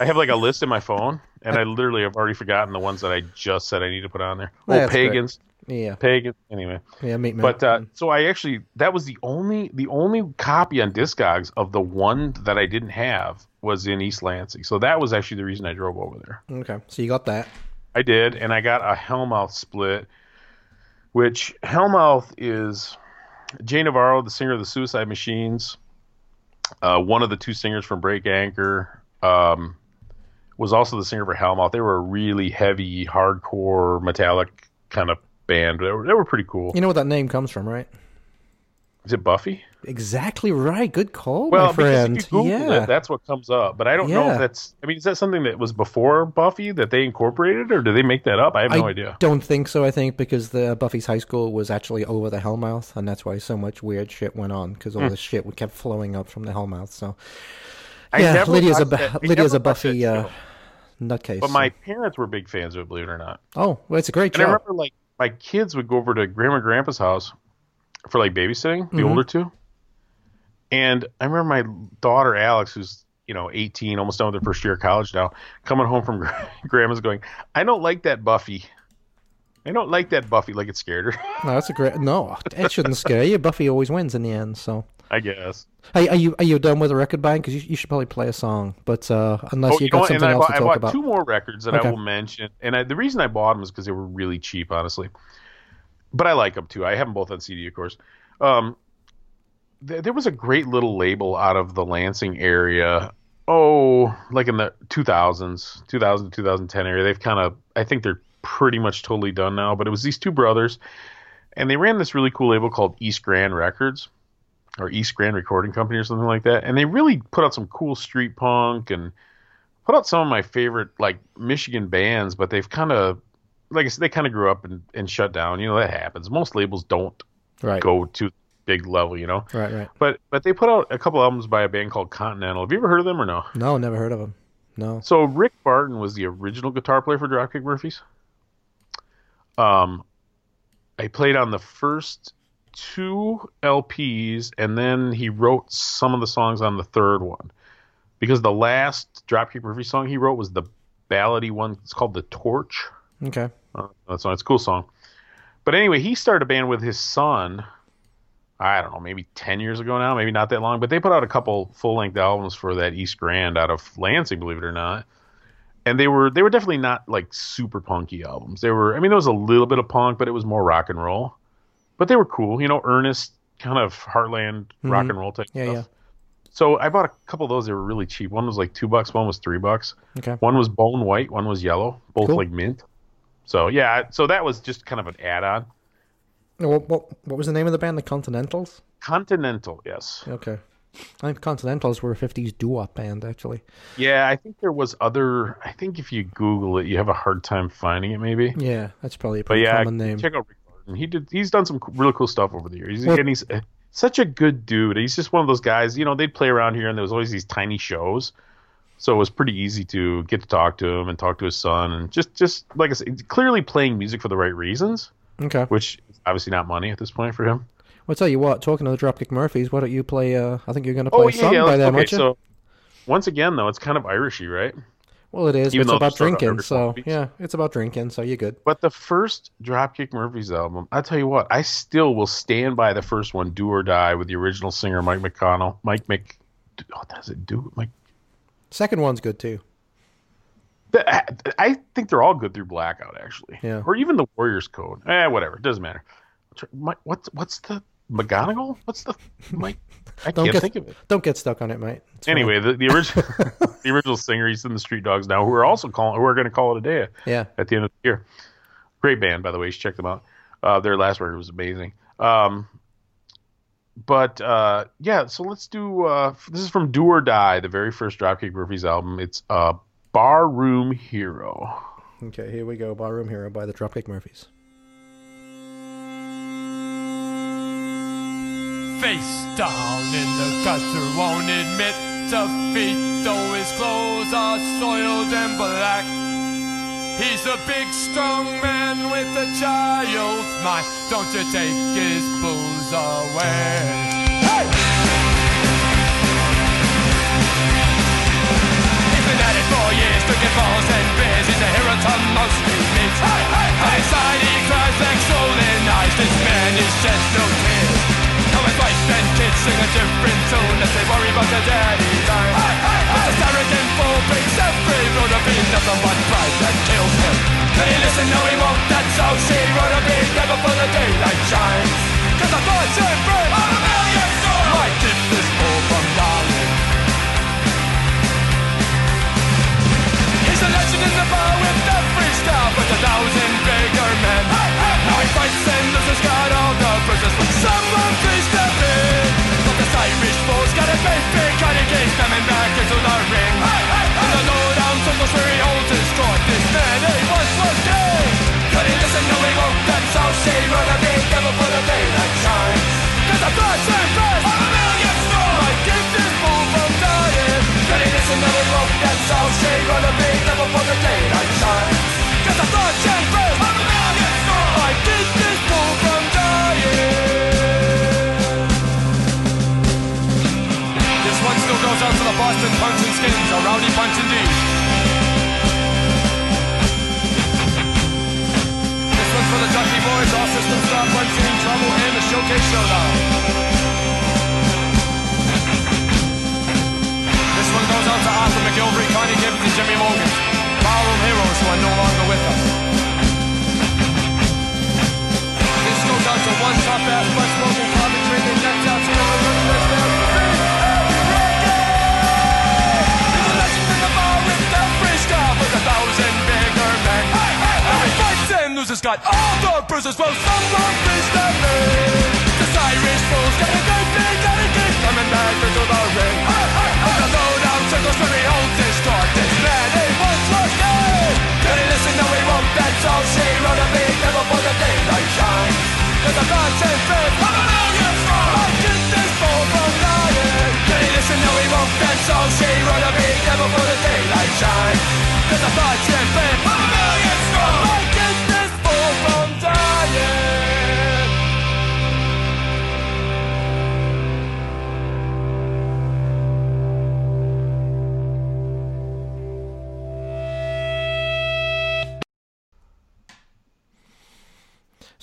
I have like a list in my phone, and I literally have already forgotten the ones that I just said I need to put on there. Oh, That's great. pagans, Yeah, pagans. Anyway, yeah, meet me. but uh, so I actually that was the only the only copy on Discogs of the one that I didn't have was in East Lansing. So that was actually the reason I drove over there. okay, so you got that. I did, and I got a Hellmouth split, which Hellmouth is Jay Navarro, the singer of the Suicide Machines, uh, one of the two singers from Break Anchor, um, was also the singer for Hellmouth. They were a really heavy, hardcore, metallic kind of band. They were, they were pretty cool. You know where that name comes from, right? Is it Buffy? Exactly right. Good call, Well, my friend. if you Google yeah. it, that's what comes up. But I don't know if that's. I mean, is that something that was before Buffy that they incorporated, or did they make that up? I have no I idea. don't think so. I think because the Buffy's high school was actually over the Hellmouth, and that's why so much weird shit went on because all this shit would kept flowing up from the Hellmouth. So. Yeah, Lydia's a watched bu- that- I Lydia's a never watched that Buffy uh. Nutcase. But my parents were big fans of it, believe it or not. oh, well, it's a great And I remember like my kids would go over to grandma and grandpa's house for like babysitting, the Mhm. older two. And I remember my daughter Alex, who's you know 18, almost done with her first year of college now, coming home from <laughs> grandma's going, "I don't like that Buffy. I don't like that Buffy." Like it scared her. No, that's a great. No, <laughs> it shouldn't scare you. Buffy always wins in the end. So, I guess. hey, are you are you done with the record buying? Because you, you should probably play a song. But uh, unless Oh, you you got? Something I else bought, to I talk bought about. two more records that Okay. I will mention, and I, the reason I bought them is because they were really cheap, honestly. But I like them too. I have them both on CD, of course. Um, th- there was a great little label out of the Lansing area. Oh, like in the 2000s, 2000 to 2010 area. They've kind of, I think they're pretty much totally done now. But it was these two brothers, and they ran this really cool label called East Grand Records or East Grand Recording Company or something like that. And they really put out some cool street punk and put out some of my favorite like Michigan bands, but they've kind of like I said, they kind of grew up and, and shut down. You know that happens. Most labels don't right, go to big level, you know. right, right. But but they put out a couple albums by a band called Continental. Have you ever heard of them or no? No, never heard of them. No. So Rick Barton was the original guitar player for Dropkick Murphys. Um, I played on the first two LPs, and then he wrote some of the songs on the third one. Because the last Dropkick Murphys song he wrote was the ballady one. It's called "The Torch." Okay. Uh, that song. It's a cool song. But anyway, he started a band with his son. I don't know, maybe ten years ago now, maybe not that long. But they put out a couple full length albums for that East Grand out of Lansing, believe it or not. And they were they were definitely not like super punky albums. They were I mean there was a little bit of punk, but it was more rock and roll. But they were cool. You know, earnest kind of heartland rock and roll type Mm-hmm. Yeah. So I bought a couple of those. They were really cheap. One was like two bucks. One was three bucks. Okay. One was bone white. One was yellow. Both Cool. like mint. So yeah. So that was just kind of an add-on. What, what what was the name of the band? The Continentals. Continental, yes. Okay. I think Continentals were a '50s doo-wop band, actually. Yeah, I think there was other. I think if you Google it, you have a hard time finding it, maybe. Yeah, that's probably a But yeah, common name. check out Rick Barton. He did. He's done some really cool stuff over the years. He's, and he's uh, such a good dude. He's just one of those guys. You know, they'd play around here, and there was always these tiny shows, so it was pretty easy to get to talk to him and talk to his son, and just, just like I said, clearly playing music for the right reasons, Okay. which is obviously not money at this point for him. Well, tell you what. Talking to the Dropkick Murphys, why don't you play? Uh, I think you're going to play Oh a song yeah. by them, okay, aren't you? so once again, though, it's kind of Irishy, right? Well, it is. even It's about it's sort of drinking, so beats. yeah, it's about drinking. So you're good. But the first Dropkick Murphys album, I tell you what, I still will stand by the first one, "Do or Die," with the original singer Mike McConnell. Mike Mc, oh, does it do Mike? Second one's good too. I I think they're all good through Blackout, actually. Yeah. Or even the Warriors Code. Eh, whatever. It doesn't matter. Mike, what's what's the McGonagall? What's the Mike? I Don't can't get think of it. don't get stuck on it, mate. It's. Anyway, the, the original <laughs> the original singer, he's in the Street Dogs now, who are also calling, who are going to call it a day yeah. at the end of the year. Great band, by the way. You should check them out. Uh, their last record was amazing. Um, but uh, yeah, so let's do. Uh, this is from Do or Die, the very first Dropkick Murphys album. It's uh, Barroom Hero. Okay, here we go. Barroom Hero by the Dropkick Murphys. Face down in the gutter, won't admit defeat, though his clothes are soiled and black. He's a big, strong man with a child's mind. Don't you take his booze away. Hey! He's been at it for years, drinking balls and beers. He's a hero to most he meets. Hey, hey, hey. Inside he cries like swollen eyes. This man is shed no tears. And kids sing a different tune as they worry about their daddy dying. Hey, hey, hey. This arrogant fool brings every road to be nothing but pride that kills him. Can he listen? No, he won't. That's how she wrote to be. Never for the daylight shines. Cause I thought she'd break on a million stars. Might keep this fool from dying. He's a legend in the bar with every style But a thousand bigger men Now he fights and loses got all Fool's got a big Boston punks and skins, a rowdy bunch indeed. This one's for the Ducky Boys, all systems stop, unseen trouble, and the Showcase Showdown. This one goes out to Arthur McGilvery, Connie Gibbons, and Jimmy Logan. Ballroom heroes who are no longer with us. This goes out to one top ass, butt smoking, carbon drinking, necked out, to the loses, got all the bruises. Well, someone please step in. This Irish fool's got a great big daddy king coming back into the ring. In the lowdown circles where he holds his court. This man, he once was. Can he listen? No, he won't. That's all she wrote a big devil for the daylight shines. Cause the thoughts and faith of a million strong. I keep this fool from. Can he listen? No, he won't. That's all she wrote a big devil for the daylight shines. Cause the thoughts and faith of a million strong.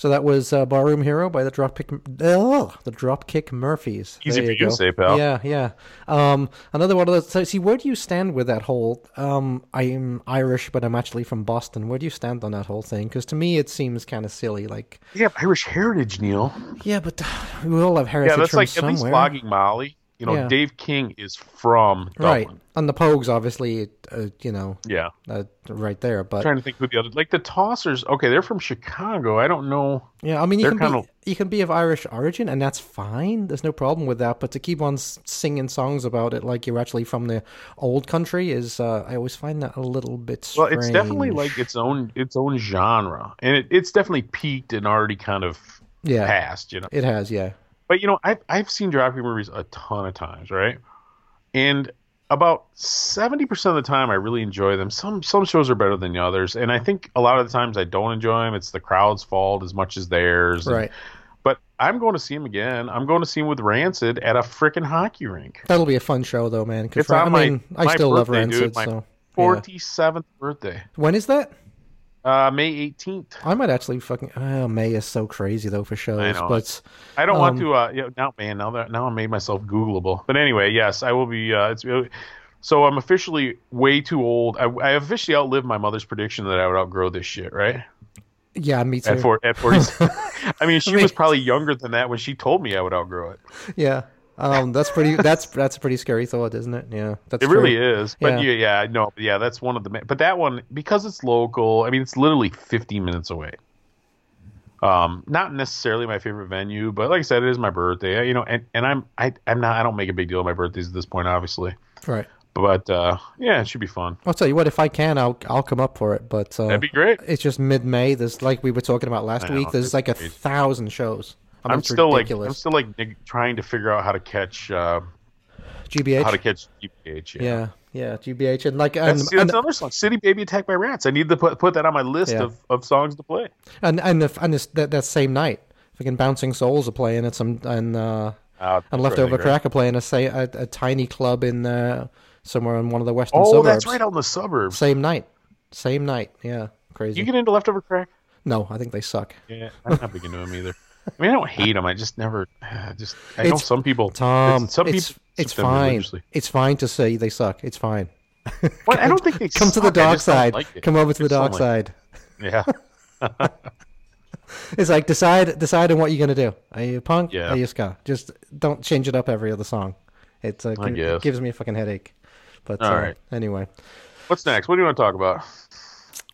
So that was uh, Barroom Hero by the Dropkick, oh, the Dropkick Murphys. Easy There for you to say, pal. Yeah, yeah. Um, another one of those. So, see, where do you stand with that whole? Um, I'm Irish, but I'm actually from Boston. Where do you stand on that whole thing? Because to me, it seems kind of silly. Like, You have Irish heritage, Neil. yeah, but we all have heritage Yeah, that's from like somewhere, at least flogging Molly. You know, Yeah. Dave King is from Dublin. right? And the Pogues, obviously, uh, you know, Yeah. uh, right there. But trying to think who the other like the Tossers. Okay, they're from Chicago. I don't know. Yeah, I mean, you They're can be of- you can be of Irish origin, and that's fine. There's no problem with that. But to keep on singing songs about it like you're actually from the old country is, uh, I always find that a little bit Well, it's definitely like its own its own genre, and it, it's definitely peaked and already kind of yeah, passed. You know, it has. Yeah, But you know, I've I've seen Dropkick Murphys a ton of times, right? And about seventy percent of the time, I really enjoy them. Some some shows are better than the others, and I think a lot of the times I don't enjoy them. It's the crowd's fault as much as theirs. and- right. but I'm going to see him again. I'm going to see him with Rancid at a freaking hockey rink. That'll be a fun show, though, man. It's Ra- on I my- mean, I my still love birthday, dude, Rancid. my so yeah. Forty seventh birthday, when is that? Uh, May eighteenth. I might actually fucking. Oh, May is so crazy though for shows, I know, but I don't want Um, to. Uh, yeah, now, man, now that now I made myself Googleable. But anyway, yes, I will be. Uh, it's so I'm officially way too old. I, I officially outlived my mother's prediction that I would outgrow this shit. Right yeah, me too. at four at forty. <laughs> I mean, she I mean- was probably younger than that when she told me I would outgrow it. Yeah, um, that's pretty. That's that's a pretty scary thought, isn't it? Yeah, that's It true. really is. But Yeah. yeah, yeah, no, yeah, that's one of the. But that one because it's local. I mean, it's literally 15 minutes away. Um, not necessarily my favorite venue, but like I said, it is my birthday. You know, and, and I'm I I'm not I don't make a big deal of my birthdays at this point, obviously. Right. But uh, yeah, it should be fun. I'll tell you what. If I can, I'll I'll come up for it. But uh, That'd be great. it's just mid-May. There's like we were talking about last week. There's like a thousand shows. I'm still like. I'm still like trying to figure out how to catch uh, GBH. how to catch GBH. Yeah. yeah, yeah, GBH, and like and That's, that's and, another song, "City Baby Attacked by Rats." I need to put put that on my list Yeah. of, of songs to play. and and, the, and this, that that same night, fucking Bouncing Souls are playing at some and uh, Uh, and Leftover right, right. Crack are playing a say a, a tiny club in uh, somewhere in one of the western Oh, suburbs. that's right, on the suburbs. Same night, same night. Yeah, crazy. You get into Leftover Crack? no, I think they suck. Yeah, I'm not big into them either. I mean, I don't hate them. I just never, <sighs> just I know some people. Tom, some it's people it's fine. It's fine to say they suck. It's fine. Well, I don't think they <laughs> Come to the dark side. like. Come over to the dark side. it. <laughs> Yeah, It's like decide decide on what you're gonna do. Are you punk? Yeah. Are you ska? Just don't change it up every other song. It's uh, it gives me a fucking headache. But All uh, right. anyway, what's next? What do you want to talk about?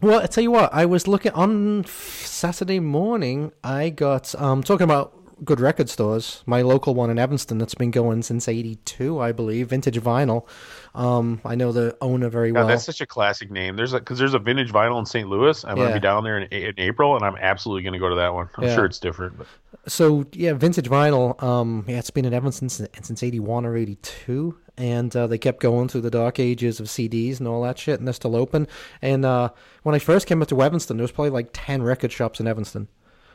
Well, I tell you what, I was looking on Saturday morning. I got um talking about good record stores. My local one in Evanston that's been going since '82, I believe. Vintage Vinyl. Um, I know the owner very God, well. that's such a classic name. There's because there's a vintage vinyl in St. Louis. I'm Yeah. gonna be down there in, in April, and I'm absolutely gonna go to that one. I'm Yeah. sure it's different, but So yeah, vintage vinyl. Um, yeah, it's been in Evanston since, since eighty one or eighty two, and uh, they kept going through the dark ages of CDs and all that shit, and they're still open. And uh, when I first came up to Evanston, there was probably like ten record shops in Evanston,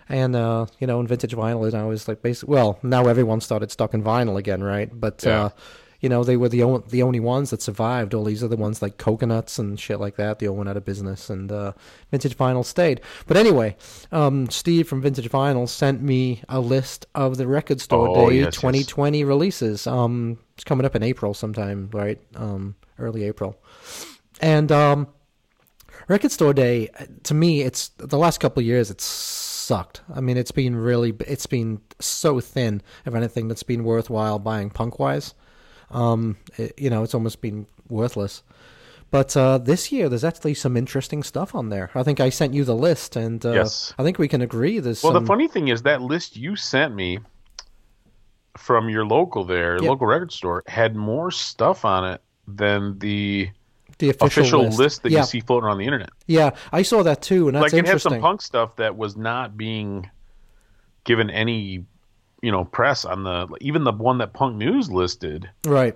and uh, you know, and vintage vinyl is is like basically well, now everyone started stocking vinyl again, right? But Yeah. You know, they were the only the only ones that survived. All these other ones like coconuts and shit like that, they all went out of business, and uh, vintage vinyl stayed. But anyway, um, Steve from Vintage Vinyl sent me a list of the Record Store Oh, Day yes, yes. 2020 releases. Um, it's coming up in April sometime, right? Um, early April, and um, Record Store Day to me, it's the last couple of years. It's sucked. I mean, it's been really, it's been so thin of anything that's been worthwhile buying punk wise. Um, it- you know, it's almost been worthless. But uh, this year, there's actually some interesting stuff on there. I think I sent you the list, and uh, Yes. I think we can agree. There's well, some, the funny thing is that list you sent me from your local there, Yep. local record store, had more stuff on it than the the official, official list, list, that yeah, you see floating around the internet. Yeah, I saw that too, and that's like it had some punk stuff that was not being given any, you know, press on the even the one that Punk News listed right.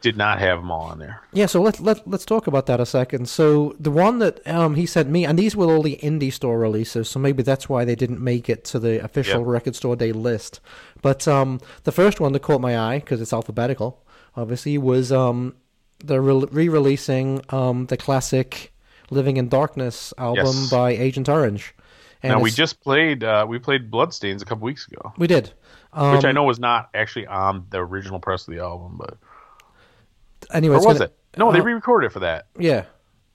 did not have them all on there. Yeah, so let let let's talk about that a second. So the one that um, he sent me, and these were all the indie store releases, so maybe that's why they didn't make it to the official Yep. record store day list. But um, the first one that caught my eye because it's alphabetical, obviously, was um, they're re-releasing um, the classic "Living in Darkness" album Yes. by Agent Orange. And now we just played uh, we played Bloodstains a couple weeks ago, we did. Um, which I know was not actually on the original press of the album, but anyway, or was gonna- it? No, they uh, re-recorded it for that. Yeah.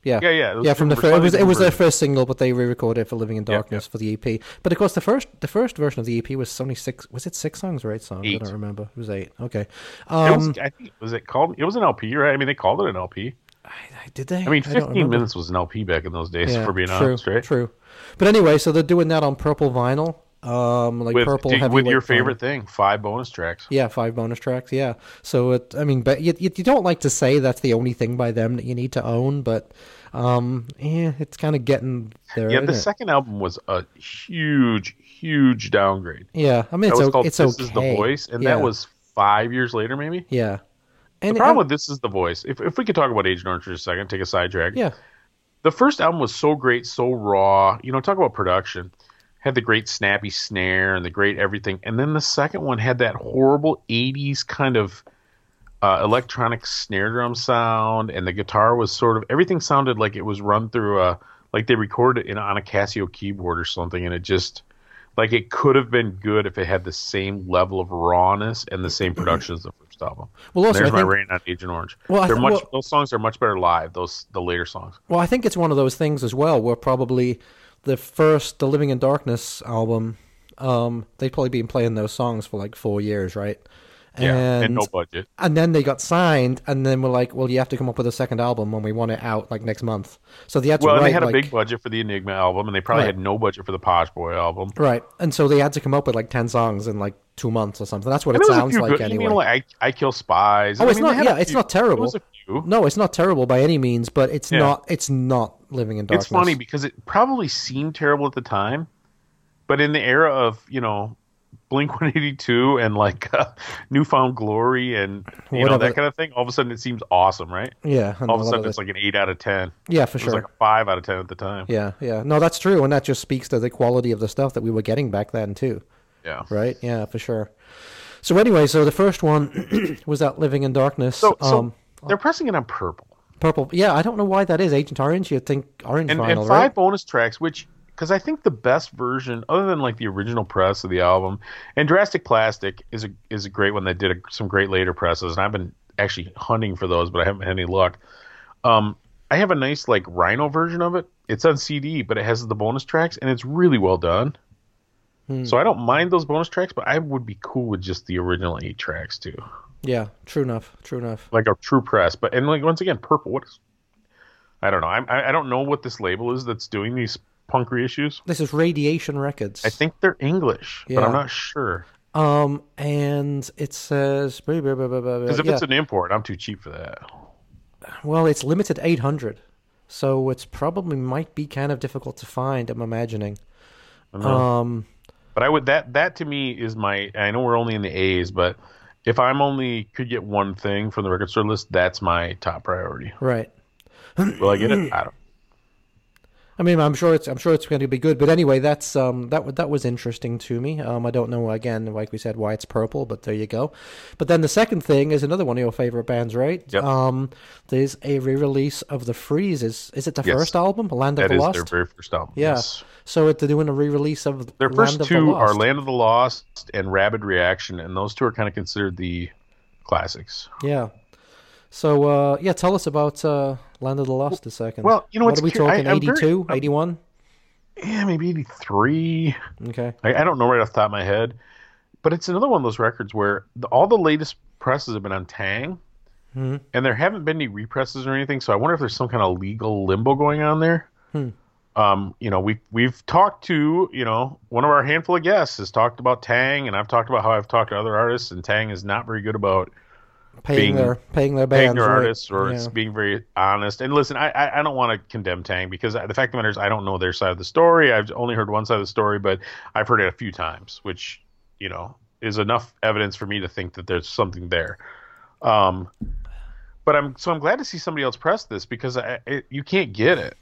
Yeah, Yeah, yeah, it was yeah. From the first, it was it was their first single, but they re-recorded it for "Living in Yeah, Darkness" for the EP. But of course, the first the first version of the EP was only six. Was it six songs or eight songs? Eight. I don't remember. It was eight. Okay. It Um, was, I think was it called? It was an LP, right? I mean, they called it an LP. i did they? I mean, 15 remember. minutes was an LP back in those days. Yeah, for being true, honest, right? True. But anyway, so they're doing that on purple vinyl, um, like With, purple did- with your favorite thing, five bonus tracks. Yeah, five bonus tracks. Yeah. So it, I mean, but you, you don't like to say that's the only thing by them that you need to own, but um, yeah, it's kind of getting there. Yeah, the it? second album was a huge, huge downgrade. Yeah, I mean, That it's was called it's "This okay. Is the Voice," and yeah. that was five years later, maybe. yeah. And The problem I- with "This Is the Voice," if if we could talk about Agent Orange for a second, take a sidetrack. yeah, the first album was so great, so raw. You know, talk about production. Had the great snappy snare and the great everything, and then the second one had that horrible '80s kind of uh, electronic snare drum sound, and the guitar was sort of everything sounded like it was run through a like they recorded it in, on a Casio keyboard or something, and it just like it could have been good if it had the same level of rawness and the same production as the first album. Well, also, There's I my think- rating on Agent Orange. Well, They're th- much well- those songs are much better live. Those the later songs. Well, I think it's one of those things as well where probably the first, the Living in Darkness album, um, they'd probably been playing those songs for like four years, right? Yeah, and, and no budget. and then they got signed, and then we're like, well, you have to come up with a second album when we want it out like next month. So they had to Well, write they had a big budget for the Enigma album, and they probably Right. had no budget for the Posh Boy album. right, and so they had to come up with like ten songs in like two months or something. That's what And it there was a sounds like good, anyway. You know, like I, I Kill Spies. Oh, I it's mean, not- yeah, a it's few- not terrible. There was a few. no, it's not terrible by any means, but it's Yeah. not. It's not Living in Darkness. It's funny because it probably seemed terrible at the time, but in the era of you know Blink 182 and like <laughs> uh, Newfound Glory and you know that kind of thing, all of a sudden it seems awesome, right? yeah, All of a sudden it- it's like an eight out of ten. yeah, for It was sure. like a five out of ten at the time. Yeah, yeah. No, that's true, and that just speaks to the quality of the stuff that we were getting back then too, Yeah. right? Yeah, for sure. So anyway, so the first one <clears throat> was that Living in Darkness. So, so um, they're pressing it on purple. purple. Yeah, I don't know why that is. Agent Orange. You think orange and, vinyl, and five right? bonus tracks, which because I think the best version, other than like the original press of the album, and Drastic Plastic is a is a great one that did a, some great later presses, and I've been actually hunting for those, but I haven't had any luck. Um, I have a nice like Rhino version of it. It's on CD, but it has the bonus tracks, and it's really well done. Hmm. So I don't mind those bonus tracks, but I would be cool with just the original eight tracks too, Yeah, true enough. True enough. like a true press. But and like once again, purple. What is? I don't know. I I don't know what this label is that's doing these punk reissues. This is Radiation Records. I think they're English, but I'm not sure. Um, and it says Because if it's an import, I'm too cheap for that. well, it's limited 800, so it's probably might be kind of difficult to find. I'm imagining. Um, But I would that that to me is my. I know we're only in the A's, but if I'm only could get one thing from the record store list, that's my top priority. right. Will I get it? <clears throat> I don't. I mean, I'm sure it's I'm sure it's going to be good. But anyway, that's um that that was interesting to me. Um, I don't know again, like we said, why it's purple, but there you go. But then the second thing is another one of your favorite bands, right? Yep. Um, there's a re-release of the Freeze. Is is it the Yes. first album, Land of That the is Lost? their very first album. yeah. Yes. So they're doing a re-release of Their first of two are Land of the Lost and Rabid Reaction, and those two are kind of considered the classics. Yeah. So uh, yeah, tell us about uh, Land of the Lost a second. well, you know, what are we cu- I- talking? Very- 82, 81? Yeah, maybe eighty three. Okay. I, I don't know right off the top of my head, but it's another one of those records where the, all the latest presses have been on Taang, Mhm. and there haven't been any represses or anything. So I wonder if there's some kind of legal limbo going on there. Hmm. Um, you know, we we've talked to you know one of our handful of guests has talked about Taang, and I've talked about how I've talked to other artists, and Taang is not very good about Paying being- their paying their paying bands, their right? artists or Yeah. it's being very honest. And listen, I I, I don't want to condemn Taang because the fact of the matter is I don't know their side of the story. I've only heard one side of the story, but I've heard it a few times, which you know is enough evidence for me to think that there's something there. Um, but I'm so I'm glad to see somebody else press this because I, it, you can't get it.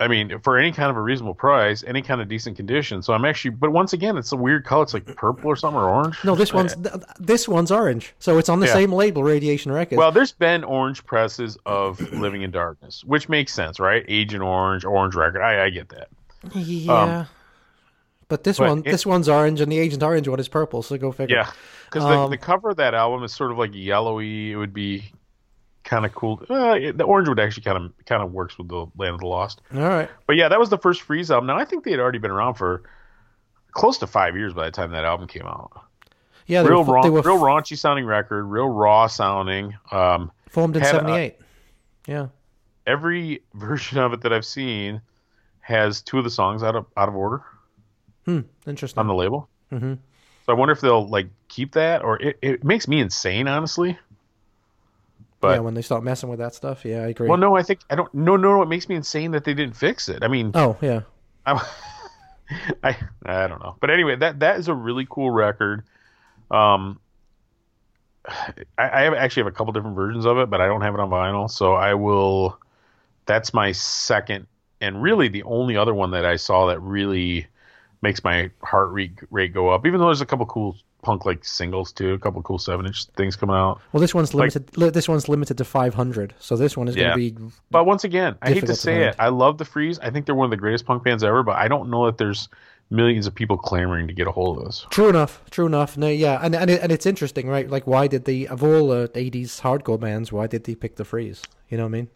I mean, for any kind of a reasonable price, any kind of decent condition. So I'm actually, but once again, it's a weird color. It's like purple or something or orange. No, this one's th- this one's orange, so it's on the Yeah. same label, Radiation Records. Well, there's been orange presses of Living in Darkness, which makes sense, right? Agent Orange, Orange Record. I, I get that. yeah, But this But one, it- this one's orange, and the Agent Orange one is purple. So go figure. Yeah, because Um, the, the cover of that album is sort of like yellowy. It would be kind of cool. Uh, it- the orange would actually kind of kind of works with the Land of the Lost. All right. But yeah, that was the first Freeze album. Now I think they had already been around for close to five years by the time that album came out. Yeah, they Real were, were real raunchy sounding record, real raw sounding. Um, formed in '78. yeah. every <laughs> version of it that I've seen has two of the songs out of out of order Hmm. Interesting. on the label. Mm-hmm. So I wonder if they'll like keep that, or it, it makes me insane, honestly. But yeah, when they start messing with that stuff, yeah, I agree. well, no, I think I don't. No, no, no. It makes me insane that they didn't fix it. I mean, Oh, yeah. I'm, <laughs> I I don't know, but anyway, that that is a really cool record. Um, I, I have actually have a couple different versions of it, but I don't have it on vinyl, so I will. That's my second, and really the only other one that I saw that really makes my heart rate rate go up. Even though there's a couple cool punk like singles too, a couple cool seven inch things coming out. Well, this one's limited. li- this one's limited to 500. So this one is Yeah. going to be. But once again, I hate to Difficult to say it. I love the Freeze. I think they're one of the greatest punk bands ever, but I don't know that there's millions of people clamoring to get a hold of this. True enough. True enough. No, yeah, and and, it, and it's interesting, right? Like, why did the of all uh, 80s hardcore bands, why did they pick the Freeze? You know what I mean?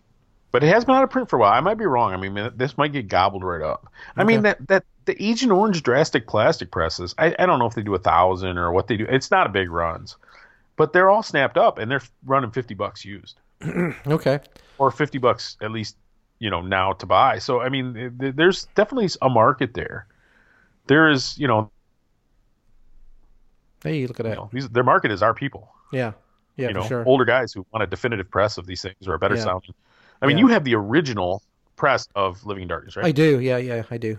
But it has been out of print for a while. I might be wrong. I mean, this might get gobbled right up. I mean, that that the Agent Orange drastic plastic presses. I, I don't know if they do a thousand or what they do. It's not a big runs, but they're all snapped up and they're running fifty bucks used <clears throat> Okay. or fifty bucks at least. You know now to buy. So I mean, th- there's definitely a market there. There is, you know, Hey, look at you that. know these, their market is our people. Yeah. Yeah, you for know, sure. older guys who want a definitive press of these things or a better Yeah. sounding. I mean, Yeah. you have the original press of Living Darkness, right? I do. Yeah, yeah, I do.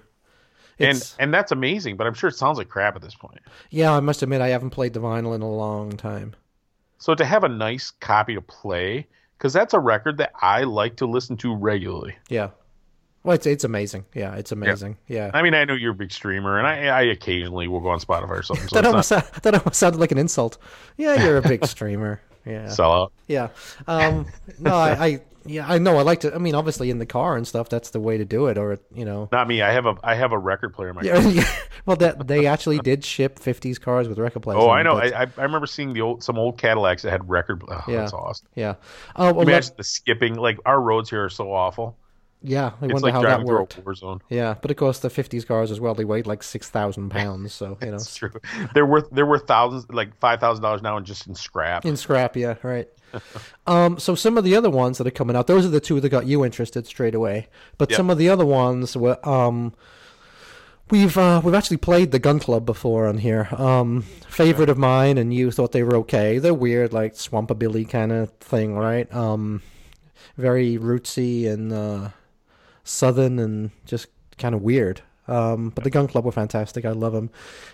and It's, and that's amazing, but I'm sure it sounds like crap at this point. yeah, I must admit, I haven't played the vinyl in a long time. So to have a nice copy to play, because that's a record that I like to listen to regularly. Yeah. Well, it's it's amazing. Yeah, it's amazing. Yeah. I mean, I know you're a big streamer, and I, I occasionally will go on Spotify or something. So <laughs> that almost not sound- that almost sounded like an insult. Yeah, you're a big <laughs> streamer. Yeah. sell out. Yeah. Um, no, I, I yeah I know I like to. I mean, obviously in the car and stuff, that's the way to do it. Or you know. Not me. I have a I have a record player in my. Yeah, <laughs> yeah. well, that they actually did ship '50s cars with record players. Oh, I know. I, I remember seeing the old some old Cadillacs that had record. Oh, Yeah. That's awesome. yeah. Oh, well, Imagine that- the skipping. Like our roads here are so awful. Yeah. I It's wonder like how that worked. a war zone. Yeah, but of course the '50s cars as well. They weighed like six thousand <laughs> pounds. So you know, It's true. They're worth they're worth thousands, like five thousand dollars now, and just in scrap. in scrap. Yeah, right. <laughs> um, so some of the other ones that are coming out, those are the two that got you interested straight away. But Yep. some of the other ones were um. We've uh, we've actually played the Gun Club before on here. Um, favorite of mine, and you thought they were okay. They're weird, like swampabilly kind of thing, right? Um, very rootsy and uh, southern, and just kind of weird. Um, but the Gun Club were fantastic. I love them,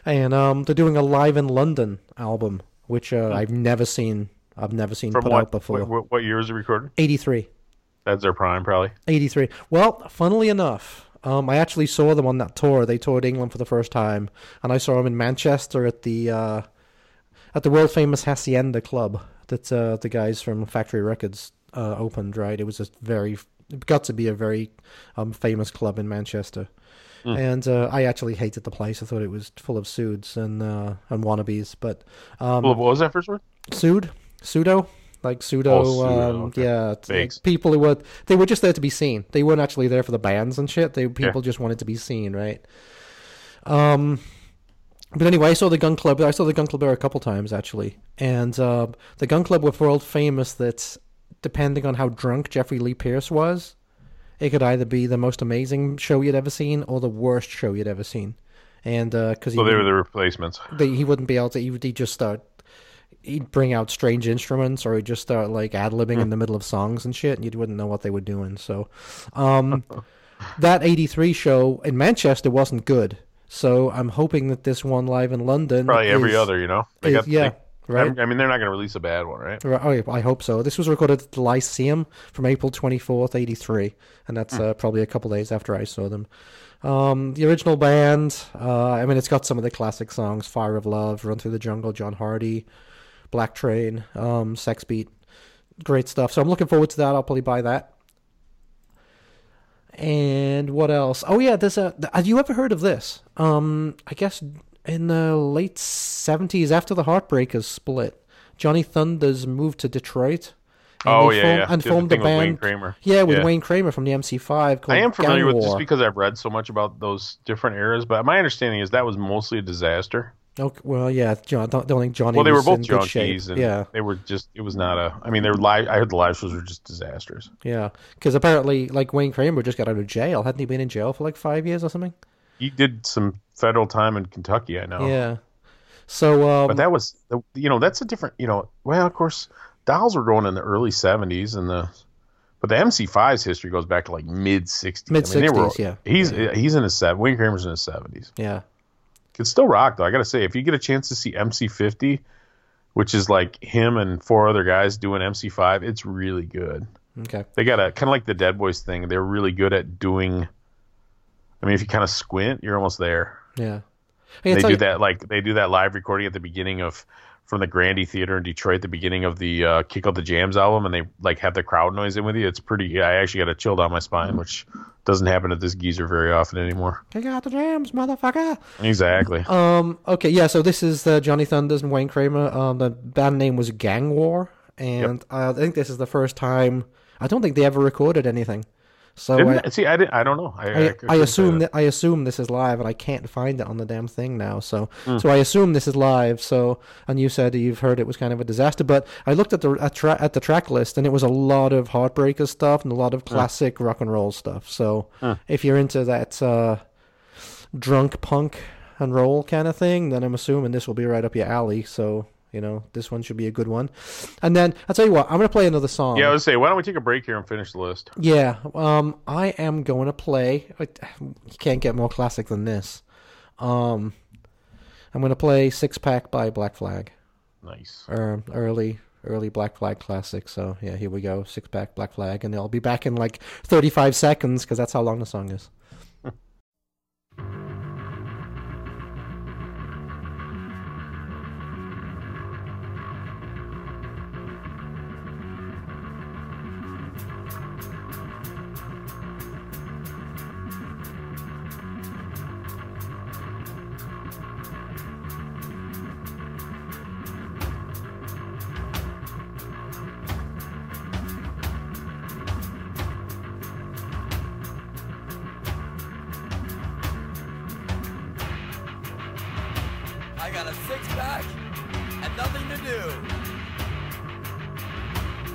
and um, they're doing a live in London album, which uh, I've never seen. I've never seen Hmm. From put what, out before. what what year is it recorded? Eighty three. That's their prime, probably. 83. Well, funnily enough, um, I actually saw them on that tour. They toured England for the first time, and I saw them in Manchester at the uh, at the world famous Hacienda Club that uh, the guys from Factory Records uh, opened. Right, it was a very got to be a very um, famous club in Manchester. And uh, I actually hated the place. I thought it was full of suits and uh, and wannabes. But um, Well, what was that first word? Sued, pseudo, like pseudo, Oh, pseudo, um, okay. yeah, like people who were they were just there to be seen. They weren't actually there for the bands and shit. They people just wanted to be seen, right? Um, but anyway, I saw the Gun Club. I saw the Gun Club there a couple times actually, and uh, the Gun Club were world famous. That depending on how drunk Jeffrey Lee Pierce was, it could either be the most amazing show you'd ever seen or the worst show you'd ever seen. And because So they were the replacements. they, he wouldn't be able to. He would he'd just start. He'd bring out strange instruments, or he'd just start like ad libbing in the middle of songs and shit, and you wouldn't know what they were doing. So, um, <laughs> that '83 show in Manchester wasn't good. So I'm hoping that this one live in London, Probably every is- other, you know. They is- got, yeah, they- right. I mean, they're not going to release a bad one, right? Right, Oh, yeah, I hope so. This was recorded at the Lyceum from April 24th, 83, and that's uh, probably a couple days after I saw them. Um, the original band, uh, I mean, it's got some of the classic songs Fire of Love, Run Through the Jungle, John Hardy, Black Train, um, Sex Beat. Great stuff. So I'm looking forward to that. I'll probably buy that. And what else? Oh yeah, there's a. Have you ever heard of this? Um, I guess in the late seventies, after the Heartbreakers split, Johnny Thunders moved to Detroit. and Oh yeah, formed- yeah. and Did the formed with Wayne band. Kramer. Yeah, with Yeah. Wayne Kramer from the MC5 called I am familiar Gang with War. just because I've read so much about those different eras, but my understanding is that was mostly a disaster. Okay, well, yeah, John. Don't, don't think Johnny. Well, they were both in good shape. junkies, and Yeah, they were just. It was not a. I mean, they were live. I heard the live shows were just disasters. yeah. Because apparently, like Wayne Kramer just got out of jail. Hadn't he been in jail for like five years or something? He did some federal time in Kentucky, I know. Yeah. So, um, But that was, you know, that's a different, you know. Well, of course, Dolls were going in the early '70s, and the, but the MC5's history goes back to like mid '60s. Mid-sixties, yeah. He's he's in his seven. Wayne Kramer's in his '70s. yeah, Could still rock though. I gotta say, if you get a chance to see MC50, which is like him and four other guys doing MC5, it's really good. okay, They got a kind of like the Dead Boys thing. They're really good at doing. I mean, if you kind of squint, you're almost there. yeah. Hey, they do you- that like they do that live recording at the beginning of from the Grande Theater in Detroit, the beginning of the uh, Kick Out the Jams album, and they like have the crowd noise in with you. It's pretty. I actually got a chill down my spine, which doesn't happen at this geezer very often anymore. Kick out the jams, motherfucker. Exactly. Um. Okay. Yeah. So this is uh, Johnny Thunders and Wayne Kramer. Um. The band name was Gang War, and uh, I think this is the first time. I don't think they ever recorded anything. So Didn't, I, see, I didn't. I don't know. I, I, I assume that. that I assume this is live, and I can't find it on the damn thing now. So, Hmm. so I assume this is live. So, and you said you've heard it was kind of a disaster, but I looked at the at, tra- at the track list, and it was a lot of Heartbreaker stuff and a lot of Hmm. classic rock and roll stuff. So, if you're into that uh, drunk punk and roll kind of thing, then I'm assuming this will be right up your alley. So, you know, this one should be a good one. And then I'll tell you what, I'm gonna play another song. Yeah, I would say, why don't we take a break here and finish the list? Yeah, um, I am going to play. You can't get more classic than this. Um, I'm going to play Six Pack by Black Flag, Nice. or early, early Black Flag classic. So yeah, here we go, Six Pack Black Flag, and I'll be back in like 35 seconds because that's how long the song is.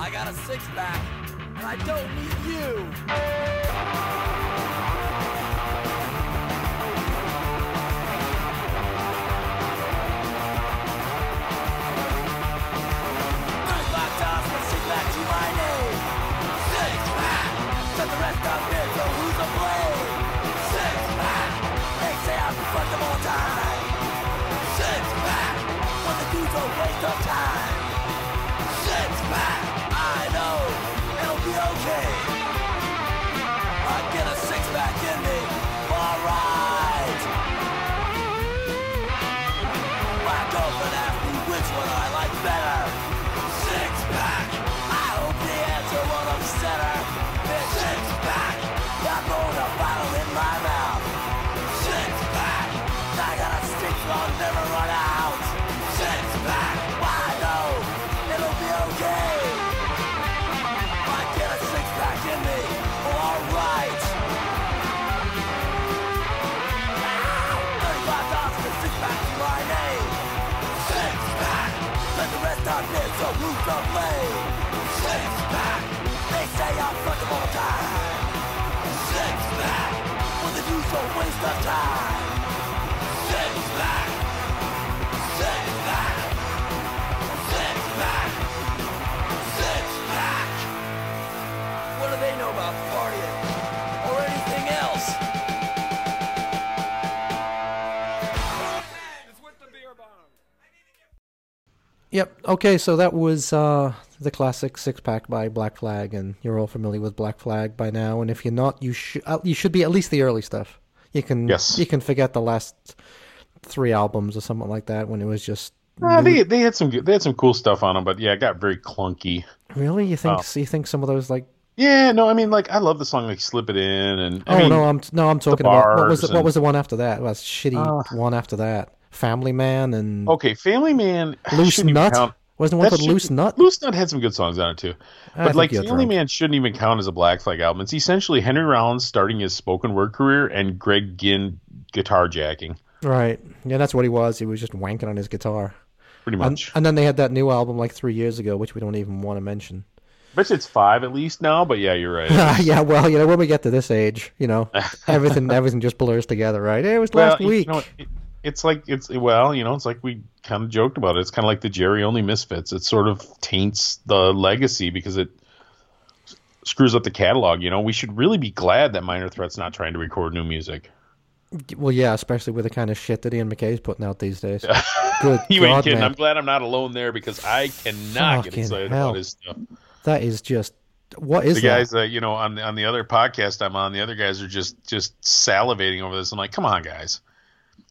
I got a six pack and I don't need you. Okay, so that was uh, the classic Six Pack by Black Flag, and you're all familiar with Black Flag by now. And if you're not, you should uh, you should be at least the early stuff. You can Yes. you can forget the last three albums or something like that when it was just Uh, they they had some they had some cool stuff on them, but yeah, it got very clunky. really. You think Oh. you think some of those like Yeah, no, I mean, like I love the song like "Slip It In" and I oh mean, no, I'm no, I'm talking about what was the, what was the one after that? Well, shitty Uh, one after that. Family Man and okay, Family Man, Loose Nut. Wasn't one called Loose Nut? Loose Nut had some good songs on it too, I but like Family drunk. Man shouldn't even count as a Black Flag album. It's essentially Henry Rollins starting his spoken word career and Greg Ginn guitar jacking, Right. Yeah, that's what he was. He was just wanking on his guitar. pretty And, much. and then they had that new album like three years ago, which we don't even want to mention. I bet it's five at least now, but yeah, you're right. <laughs> yeah, well, you know, when we get to this age, you know, <laughs> everything everything just blurs together, right? It was well, last you week. know, it, it's like it's well, you know, it's like we kind of joked about it. It's kind of like the Jerry only misfits. It sort of taints the legacy because it screws up the catalog. You know, we should really be glad that Minor Threat's not trying to record new music. Well, yeah, especially with the kind of shit that Ian MacKaye's putting out these days. <laughs> Good You God, ain't kidding. man. I'm glad I'm not alone there because I cannot get excited hell. about his stuff. That is just what is The that? guys that you know on the on the other podcast I'm on, the other guys are just just salivating over this. I'm like, come on, guys.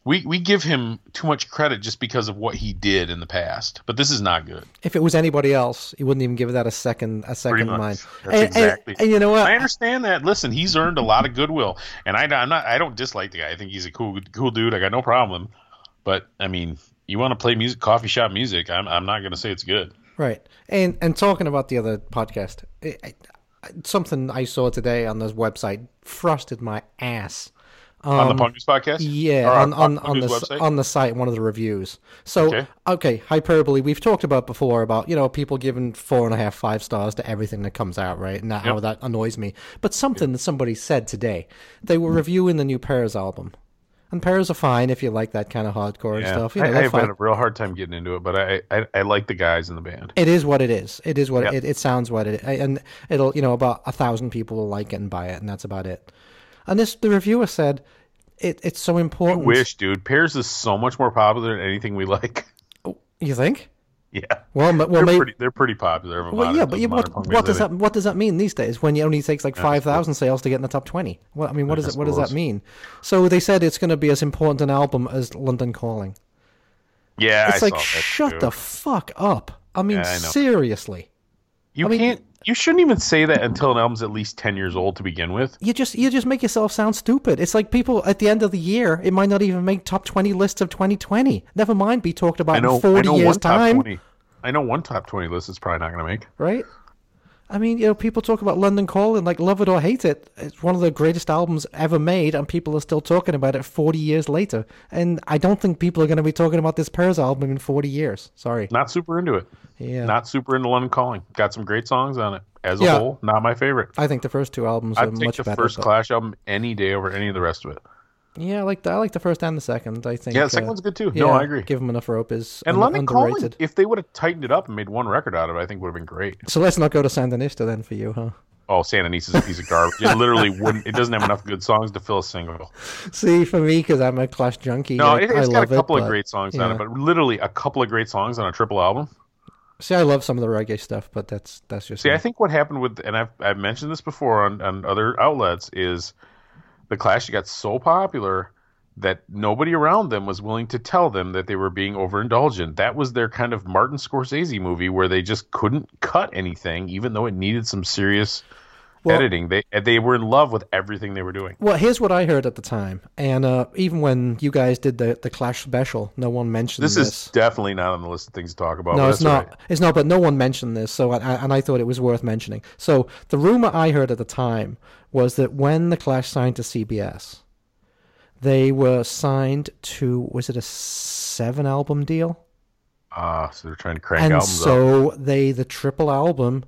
We we give him too much credit just because of what he did in the past, but this is not good. If it was anybody else, he wouldn't even give that a second a second mind. And, and- exactly- And, you know what? I understand that. Listen, he's earned a lot of goodwill, and I, I'm not. I don't dislike the guy. I think he's a cool, cool dude. I got no problem. But I mean, you want to play music, coffee shop music? I'm, I'm not going to say it's good. Right. And and talking about the other podcast, it, I, I- something I saw today on this website frosted my ass. On the Punk News podcast, Um, Yeah, Or on on, on the website? on the site, one of the reviews. So Okay. okay. hyperbole. We've talked about before about you know people giving four and a half, five stars to everything that comes out, right? And that, how that annoys me. But something that somebody said today, they were reviewing the new Pears album, and Pears are fine if you like that kind of hardcore and yeah. stuff. You I, know, I've fine. had a real hard time getting into it, but I, I, I like the guys in the band. It is what it is. It is what Yep. it, it sounds what it and it'll you know about a thousand people will like it and buy it and that's about it. And this the reviewer said it, it's so I important. wish, dude. Pears is so much more popular than anything we like. Oh, you think? yeah, Well, well, they're maybe. pretty. They're pretty popular. Well, modern- yeah, but yeah, what what does that what does that mean these days when it only takes like five thousand sales to get in the top twenty? Well, I mean, what I does it what does that mean? So they said it's going to be as important an album as London Calling. Yeah, It's I like shut too. the fuck up. I mean, Yeah, I seriously. You I mean- can't. You shouldn't even say that until an album's at least ten years old to begin with. You just you just make yourself sound stupid. It's like people at the end of the year, it might not even make top twenty lists of 2020. Never mind be talked about know. in 40 years time. I know one top twenty list is probably not going to make. right? I mean, you know, people talk about London Calling, like love it or hate it. It's one of the greatest albums ever made, and people are still talking about it 40 years later. And I don't think people are going to be talking about this Pears album in 40 years. Sorry. Not super into it. Yeah. Not super into London Calling. Got some great songs on it. As a Yeah. whole, not my favorite. I think the first two albums are I'd take much the better. first Clash album any day over any of the rest of it. Yeah, I like the, I like the first and the second. I think. Yeah, the second uh, one's good too. Yeah, no, I agree. Give them enough rope is and un- London underrated. Calling, if they would have tightened it up and made one record out of it, I think would have been great. So let's not go to Sandinista then for you, huh? Oh, Sandinista is a piece of garbage. It literally <laughs> wouldn't. It doesn't have enough good songs to fill a single. See, for me, because I'm a Clash junkie, No, it, it's got a couple it, of but- great songs on it, but literally a couple of great songs on a triple album. See, I love some of the reggae stuff, but that's that's just See, me. I think what happened with, and I've I've mentioned this before on, on other outlets, is the Clash got so popular that nobody around them was willing to tell them that they were being overindulgent. That was their kind of Martin Scorsese movie where they just couldn't cut anything, even though it needed some serious Well- editing. They they were in love with everything they were doing. Well, here's what I heard at the time, and uh, even when you guys did the the Clash special, no one mentioned This this. is definitely not on the list of things to talk about. no, it's not. right. It's not. But no one mentioned this, so I, and I thought it was worth mentioning. So the rumor I heard at the time was that when the Clash signed to CBS, they were signed to was it a seven album deal? Ah, so they're trying to crank and albums out. so they the triple album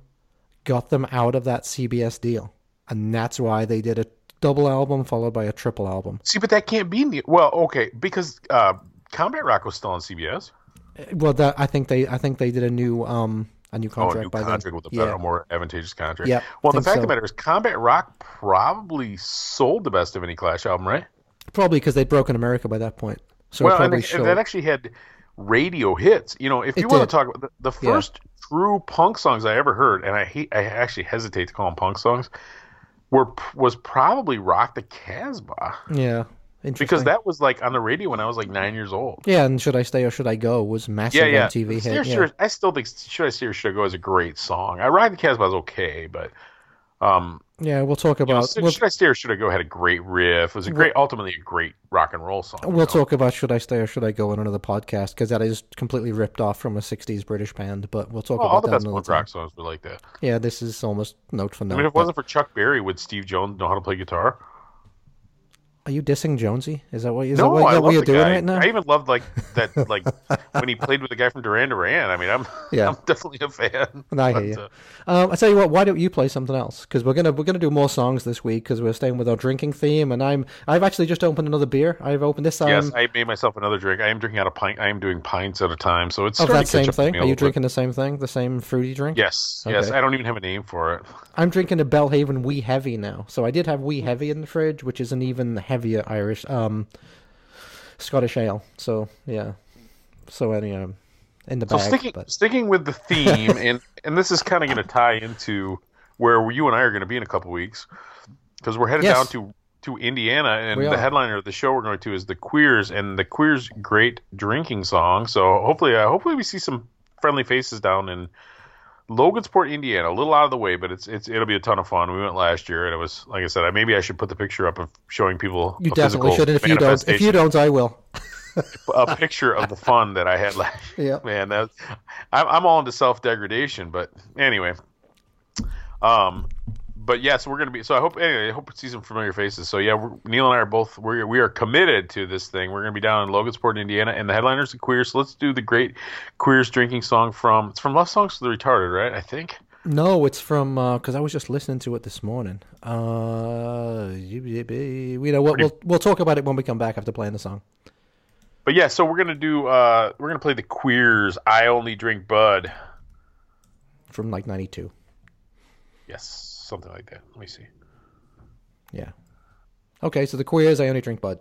got them out of that CBS deal, and that's why they did a double album followed by a triple album. See, but that can't be. ne- Well, okay, because uh, Combat Rock was still on CBS. Well, that I think they I think they did a new um a new contract. Oh, a new by contract then. with a yeah. better, more advantageous contract. Yeah, Well, the fact of the matter is, Combat Rock probably sold the best of any Clash album, right? Probably because they'd broken America by that point. So well, and, it- and that actually had radio hits. You know, if It you want to talk about the, the Yeah. True punk songs I ever heard, and I hate, I actually hesitate to call them punk songs, were was probably "Rock the Casbah" yeah, interesting. because that was like on the radio when I was like nine years old. yeah, and should I stay or should I go was massive Yeah, yeah. MTV Steer hit. Yeah. Sure- I still think "Should I Steer or Should I Go" is a great song. I "Rock the Casbah" is okay, but Um, Yeah, we'll talk you know, about should, we'll, should I stay or should I go? Had a great riff. It was a great, ultimately a great rock and roll song. we'll know? talk about should I stay or should I go on another podcast because that is completely ripped off from a '60s British band. But we'll talk Well, all about the that best another rock songs were like that. Yeah, this is almost note for note. I mean, if it but- wasn't for Chuck Berry, would Steve Jones know how to play guitar? Are you dissing Jonesy? Is that what, is that what, I that love what you're doing guy. right now? I even loved like that, <laughs> like when he played with the guy from Duran Duran. I mean, I'm, <laughs> Yeah. I'm definitely a fan. <laughs> I hear But, you. uh, Um, I tell you what, why don't you play something else? Because we're gonna we're gonna do more songs this week because we're staying with our drinking theme, and I'm I've actually just opened another beer. I've opened this. Um, yes, I made myself another drink. I am drinking out a pint. I am doing pints at a time, so it's of starting that same thing. Are you bit. drinking the same thing, the same fruity drink? Yes, yes. I don't even have a name for it. I'm drinking a Belhaven Wee Heavy now. So I did have Wee Heavy in the fridge, which is an even heavier Irish um Scottish ale. So yeah. So any um in the So bag. sticking but sticking with the <laughs> theme, and and this is kind of going to tie into where you and I are going to be in a couple weeks, because we're headed Yes. down to to Indiana, and the headliner of the show we're going to is the Queers, and the Queers' great drinking song. So hopefully, uh, hopefully we see some friendly faces down in Logansport, Indiana, a little out of the way, but it's it's it'll be a ton of fun. We went last year, and it was like I said, I, maybe I should put the picture up of showing people you definitely should. If you don't, if you don't, I will. a picture of the fun that I had last <laughs> Yeah. Man, that I'm, I'm all into self degradation, but anyway. Um, but yes, we're gonna be. So I hope anyway. I hope to see some familiar faces. So yeah, we're, Neil and I are both we we are committed to this thing. We're gonna be down in Logansport, Indiana, and the headliners are queers. So let's do the great queers drinking song from it's from Love Songs to the Retarded, right? I think. No, it's from because I was just listening to it this morning. Uh, you know what? We'll we'll talk about it when we come back after playing the song. But yeah, so we're gonna do. uh We're gonna play the queers. I only drink Bud. from like '92. Yes, something like that. Let me see. Yeah. Okay, so the queers, I only drink Bud.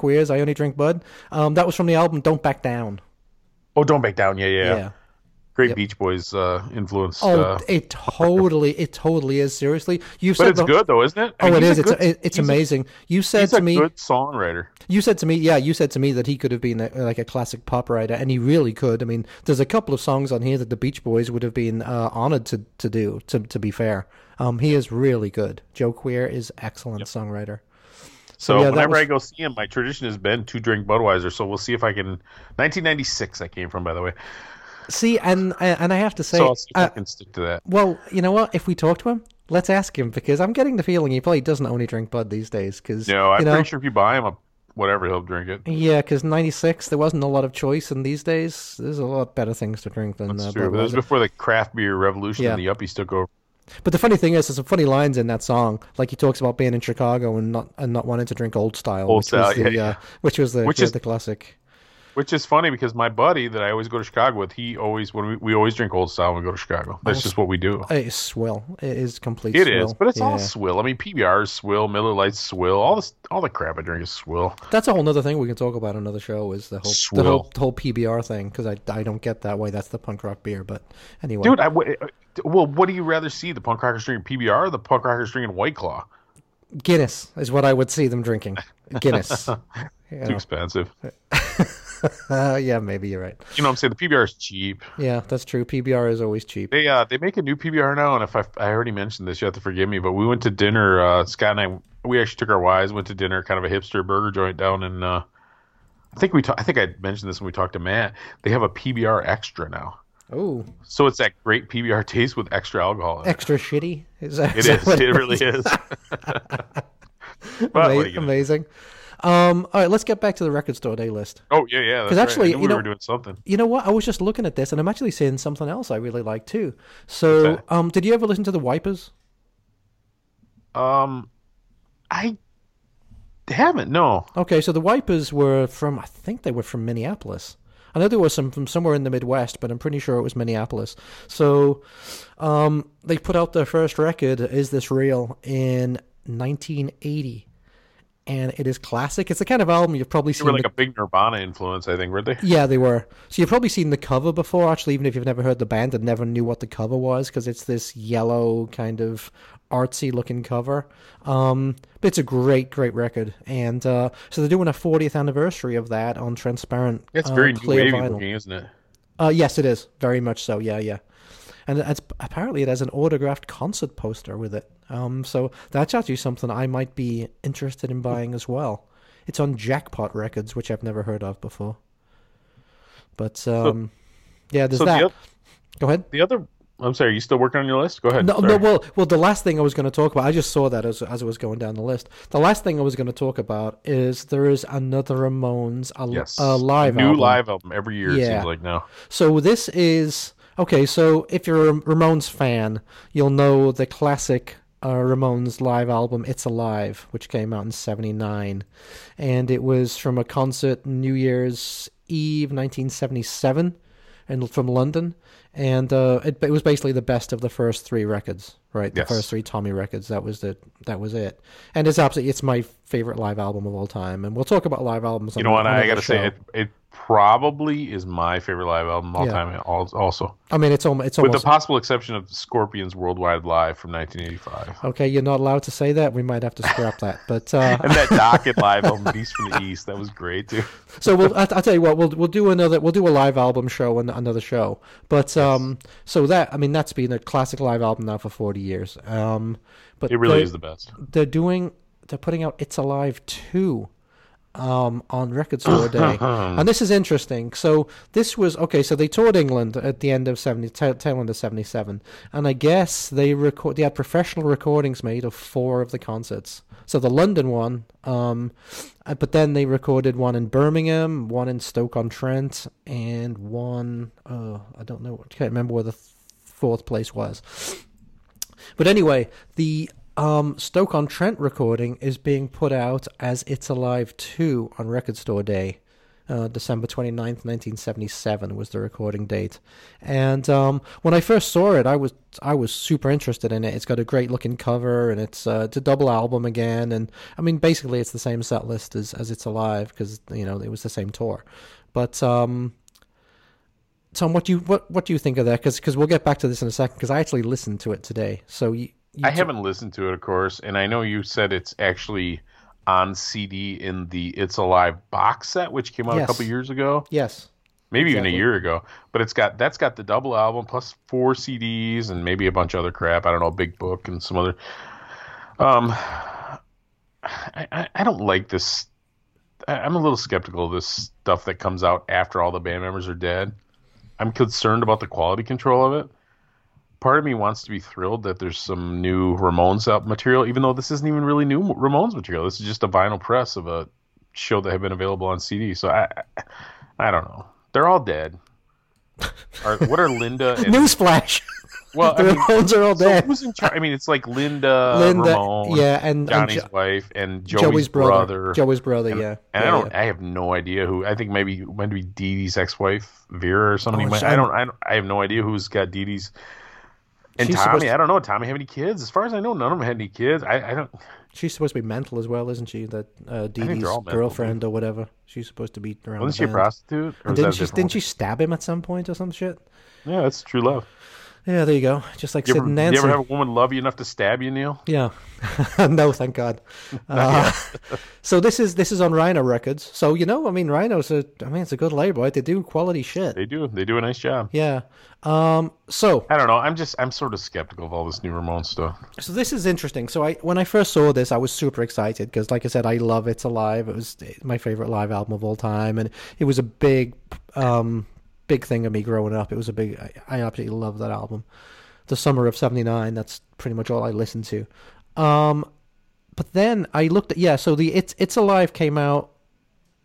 Queers, I only drink Bud. Um, that was from the album Don't Back Down. Oh, don't back down. Yeah, yeah. Yeah. Great Yep. Beach Boys uh, influence. Oh, uh, it totally, it totally is. Seriously, you said it's the- good though, isn't it? I Oh, mean, it is. It's good- it, it's a- amazing. You said He's to a me, good songwriter. you said to me, yeah, you said to me that he could have been a, like a classic pop writer, and he really could. I mean, there's a couple of songs on here that the Beach Boys would have been uh, honored to to do. To to be fair, um, he is really good. Joe Queer is excellent songwriter. So yeah, whenever was- I go see him, my tradition has been to drink Budweiser. So we'll see if I can. 1996, I came from, by the way. See, and and I have to say, So I'll see if I uh, can stick to that. well, you know what? If we talk to him, let's ask him because I'm getting the feeling he probably doesn't only drink Bud these days. Because No, I'm you know, pretty sure if you buy him a whatever, he'll drink it. Yeah, because '96 there wasn't a lot of choice, and these days there's a lot better things to drink than That's uh, true. But that was before the craft beer revolution Yeah. and the Yuppies took over. But the funny thing is, there's some funny lines in that song. Like he talks about being in Chicago and not and not wanting to drink old style, Old which style, was the yeah, uh, yeah. which was the Which the, is- the classic. Which is funny because my buddy that I always go to Chicago with, he always when we, we always drink old style when we go to Chicago. That's just what we do. It is swill. It is complete. It swill. is, but it's Yeah. all swill. I mean, PBR is swill, Miller Lite's swill, all this, all the crap I drink is swill. That's a whole other thing we can talk about another show. Is the whole the whole, the whole PBR thing because I, I don't get that way. That's the punk rock beer, but anyway, Dude, I, w- uh, well, what do you rather see? The punk rockers drinking PBR or the punk rockers drinking White Claw? Guinness is what I would see them drinking. Guinness. <laughs> Too know. expensive. <laughs> <laughs> Yeah, maybe you're right. You know what I'm saying? The PBR is cheap. Yeah, that's true. PBR is always cheap. They uh they make a new PBR now, and if I I already mentioned this, you have to forgive me. But we went to dinner. Uh, Scott and I we actually took our wives, went to dinner, kind of a hipster burger joint down in. Uh, I think we ta- I think I mentioned this when we talked to Matt. They have a PBR extra now, Oh, so it's that great PBR taste with extra alcohol. In it. extra shitty. Is that, It is that. It really is. <laughs> but what Ama- you gonna- amazing. Um, all right, let's get back to the record store day list. oh yeah, yeah. 'Cause That's right. actually, knew you we know- were doing something. You know what? I was just looking at this, and I'm actually seeing something else I really like too. So, Okay. um, did you ever listen to the Wipers? Um, I haven't. No. Okay, so the Wipers were from, I think they were from Minneapolis. I know there was some from somewhere in the Midwest, but I'm pretty sure it was Minneapolis. So, um, they put out their first record, "Is This Real," in 1980, and it is classic. It's the kind of album you've probably They seen. were like the- a big Nirvana influence, I think, weren't they? Yeah, they were. So you've probably seen the cover before, actually, even if you've never heard the band and never knew what the cover was, because it's this yellow kind of artsy looking cover. Um, but it's a great, great record, and uh, so they're doing a 40th anniversary of that on transparent. It's uh, very clear vinyl. looking, isn't it? Uh, yes, it is very much so. Yeah, yeah. And it's, apparently, it has an autographed concert poster with it. Um, so that's actually something I might be interested in buying as well. It's on Jackpot Records, which I've never heard of before. But um, yeah, there's so that. the, oth- Go ahead. the other, I'm sorry, are you still working on your list? Go ahead. No, Sorry. no. Well, well, the last thing I was going to talk about, I just saw that as as I was going down the list. The last thing I was going to talk about is there is another Ramones a, yes, a live new album. live album every year. It Yeah. seems like now. So this is okay. So if you're a Ramones fan, you'll know the classic uh, Ramones live album "It's Alive," which came out in '79, and it was from a concert New Year's Eve, 1977, and from London. And uh, it, it was basically the best of the first three records, right? The Yes. first three Tommy records. That was the that was it. And it's absolutely it's my favorite live album of all time. And we'll talk about live albums. You on know what? I got to say, it, it probably is my favorite live album of all Yeah. time. Also, I mean, it's almost it's with the possible exception of Scorpions Worldwide Live from 1985, Okay, you're not allowed to say that. We might have to scrap that. But uh, <laughs> and that Dokken <laughs> live album, Beast from the East, that was great too. so we'll, I, I'll tell you what. We'll we'll do another. We'll do a live album show and another show. But um, so that I mean that's been a classic live album now for 40 years. Um, but It really is the best. they're doing. They're putting out "It's Alive" two. Um, on Record Store <laughs> Day, and this is interesting. So this was okay. So they toured England at the end of seventy, tail end of seventy seven, and I guess they record. They had professional recordings made of four of the concerts. So the London one, um, uh, but then they recorded one in Birmingham, one in Stoke on Trent, and one. Oh, I don't know. I can't remember where the fourth place was. But anyway, the um, Stoke on Trent recording is being put out as It's Alive 2 on Record Store Day. Uh, December 29th, 1977 was the recording date. And um, when I first saw it, I was I was super interested in it. It's got a great looking cover and it's uh, it's a double album again and I mean basically it's the same set list as as It's Alive because you know it was the same tour. But um Tom, what do you what what do you think of that? Because we'll get back to this in a second. Because I actually listened to it today. So you, I t- haven't listened to it, of course, and I know you said it's actually on CD in the It's Alive box set, which came out Yes. a couple years ago, Yes. maybe even a year ago. But it's got that's got the double album plus four CDs and maybe a bunch of other crap. I don't know, big book and some other. Um, I I, I don't like this. I'm a little skeptical of this stuff that comes out after all the band members are dead. I'm concerned about the quality control of it part of me wants to be thrilled that there's some new Ramones out material, even though this isn't even really new Ramones material. This is just a vinyl press of a show that had been available on CD. So I, I, I don't know. They're all dead. <laughs> Are, what are Linda? And, Newsflash. well, <laughs> I the mean, Ramones are all so dead. who's in charge? I mean, it's like Linda, Linda, Ramone, yeah, and, and Johnny's Jo- wife, and Joey's, Joey's brother. brother. Joey's brother, and, yeah. And Yeah, I don't. yeah. I have no idea who. I think maybe maybe Dee Dee's ex-wife Vera or somebody. Oh, might, I don't. I don't. I have no idea who's got Dee Dee's. And She's Tommy, to- I don't know. Tommy have any kids? As far as I know, none of them had any kids. I, I don't. She's supposed to be mental as well, isn't she? That uh, Dee Dee's girlfriend or whatever. She's supposed to be around. Wasn't the she a prostitute? Or And was didn't she? Didn't one? she stab him at some point or some shit? Yeah, that's true love. Yeah, there you go. Just like You Sid ever, and you Nancy. ever have a woman love you enough to stab you, Neil? Yeah. <laughs> no, thank God. <laughs> Uh, so this is this is on Rhino Records. So you know, I mean, Rhino's a I mean, it's a good label. Right? They do quality shit. They do. They do a nice job. Yeah. Um. So I don't know. I'm just. I'm sort of skeptical of all this new Ramon stuff. so this is interesting. So I when I first saw this, I was super excited because, like I said, I love It's Alive. It was my favorite live album of all time, and it was a big, um, big thing of me growing up. It was a big. I, I absolutely love that album. The summer of '79. That's pretty much all I listened to. Um, but then I looked at yeah. So the It's It's Alive came out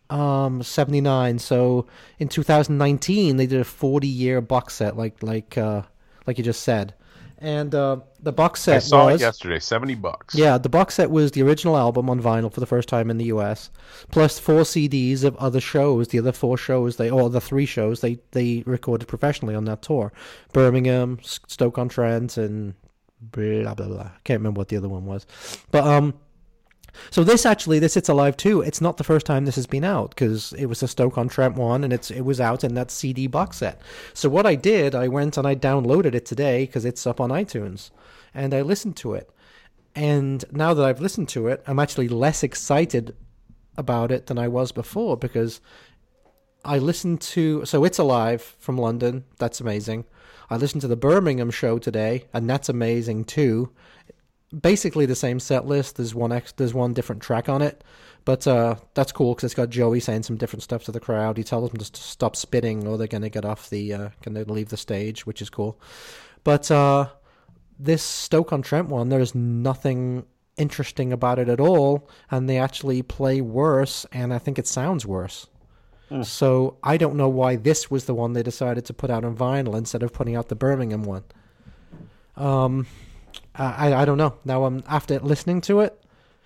um 79 so in 2019 they did a 40 year box set like like uh like you just said and uh the box set I saw was it yesterday. Seventy bucks. yeah the box set was the original album on vinyl for the first time in the us plus four cds of other shows the other four shows they or the three shows they they recorded professionally on that tour birmingham stoke on trent and blah blah blah I can't remember what the other one was but um so this actually, this It's Alive too. It's not the first time this has been out because it was a Stoke on Trent one, and it's it was out in that CD box set. So what I did, I went and I downloaded it today because it's up on iTunes, and I listened to it. And now that I've listened to it, I'm actually less excited about it than I was before because I listened to so it's alive from London. That's amazing. I listened to the Birmingham show today, and that's amazing too basically the same set list. There's one ex- there's one different track on it, but uh, that's cool because it's got Joey saying some different stuff to the crowd. He tells them to st- stop spitting or they're gonna get off the uh, gonna leave the stage, which is cool. But uh, this Stoke on Trent one, there's nothing interesting about it at all, and they actually play worse, and I think it sounds worse. So I don't know why this was the one they decided to put out on vinyl instead of putting out the Birmingham one. Um, I I don't know. Now I'm after listening to it.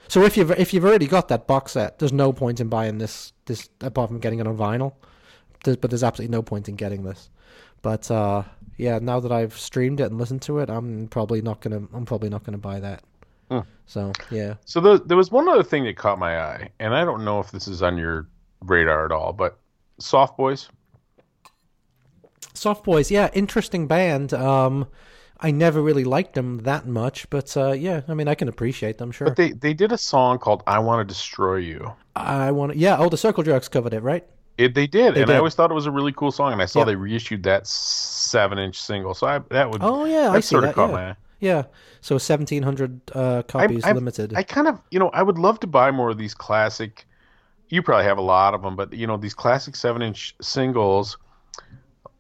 So if you've if you've already got that box set, there's no point in buying this this apart from getting it on vinyl. There's, but there's absolutely no point in getting this. But uh, yeah, now that I've streamed it and listened to it, I'm probably not gonna I'm probably not gonna buy that. Hmm. So yeah, So there, there was one other thing that caught my eye, and I don't know if this is on your radar at all, but Soft Boys. Soft Boys, yeah, interesting band. Um, I never really liked them that much, but uh, yeah, I mean I can appreciate them. Sure, But they they did a song called "I Want to Destroy You." I want. Yeah, oh, the Circle Jerks covered it, right? It, they did, They and did. I always thought it was a really cool song. And I saw Yeah. they reissued that seven-inch single, so I, that would Oh yeah, that I see sort that. of caught yeah. my eye. Yeah, so seventeen hundred uh, copies I- limited. I kind of, you know, I would love to buy more of these classic. You probably have a lot of them, but you know, these classic seven-inch singles.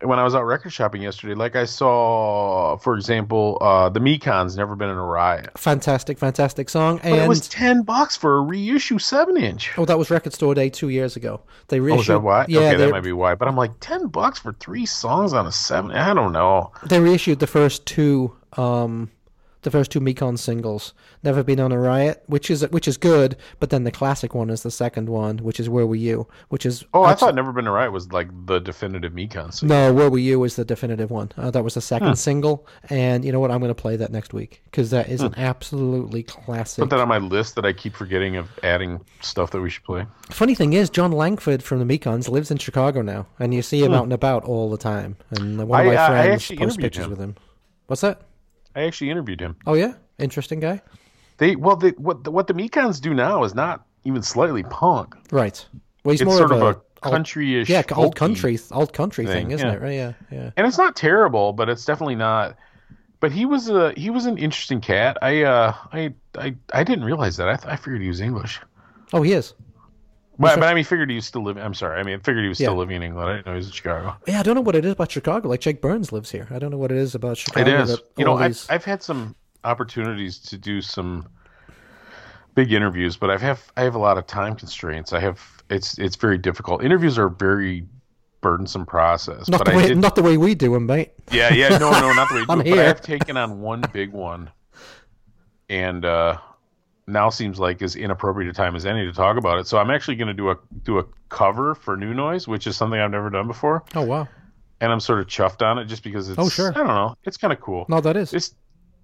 When I was out record shopping yesterday, like I saw, for example, uh, the Mekon's "Never Been in a Riot," fantastic, fantastic song. but And it was ten bucks for a reissue seven-inch. oh, that was Record Store Day two years ago. They Oh, reissued. is that why? Yeah, okay, they, that might be why. But I'm like, ten bucks for three songs on a seven. I don't know. they reissued the first two. Um, the first two Mekon singles. Never been on a riot, which is which is good, but then the classic one is the second one, which is Where Were You, which is Oh, I thought "Never Been a Riot" was like the definitive Mekon single. No, Where Were You is the definitive one. Uh, that was the second Huh. single, and you know what? I'm going to play that next week because that is an absolutely classic. Put that on my list that I keep forgetting of adding stuff that we should play. Funny thing is, Jon Langford from the Mekons lives in Chicago now, and you see him out and about all the time. And one of. I- my I- I friends actually posts pictures him. with him. What's that? I actually interviewed him. Oh yeah, interesting guy. They well, they, what the, what the Mekons do now is not even slightly punk. Right. Well, he's It's more sort of a, a country-ish, yeah, old country, old country thing, thing, isn't yeah. it? Right? Yeah, yeah. and it's not terrible, but it's definitely not. But he was a he was an interesting cat. I uh I I, I didn't realize that. I, th- I figured he was English. Oh, he is. But, but I mean, figured he was still living. I'm sorry. I mean, I figured he was still Yeah. living in England. I didn't know he was in Chicago. Yeah, I don't know what it is about Chicago. Like Jake Burns lives here. I don't know what it is about Chicago. It is. You know, I've, these- I've had some opportunities to do some big interviews, but I have I have a lot of time constraints. I have it's it's very difficult. Interviews are a very burdensome process. Not but the I way, did, not the way we do them, mate. yeah, yeah, no, no, not the way <laughs> you do I'm it, But I've taken on one big one, and uh, now seems like as inappropriate a time as any to talk about it. So I'm actually going to do a do a cover for New Noise, which is something I've never done before, Oh wow. and I'm sort of chuffed on it just because it's. Oh, sure. I don't know. It's kind of cool. No, that is. It's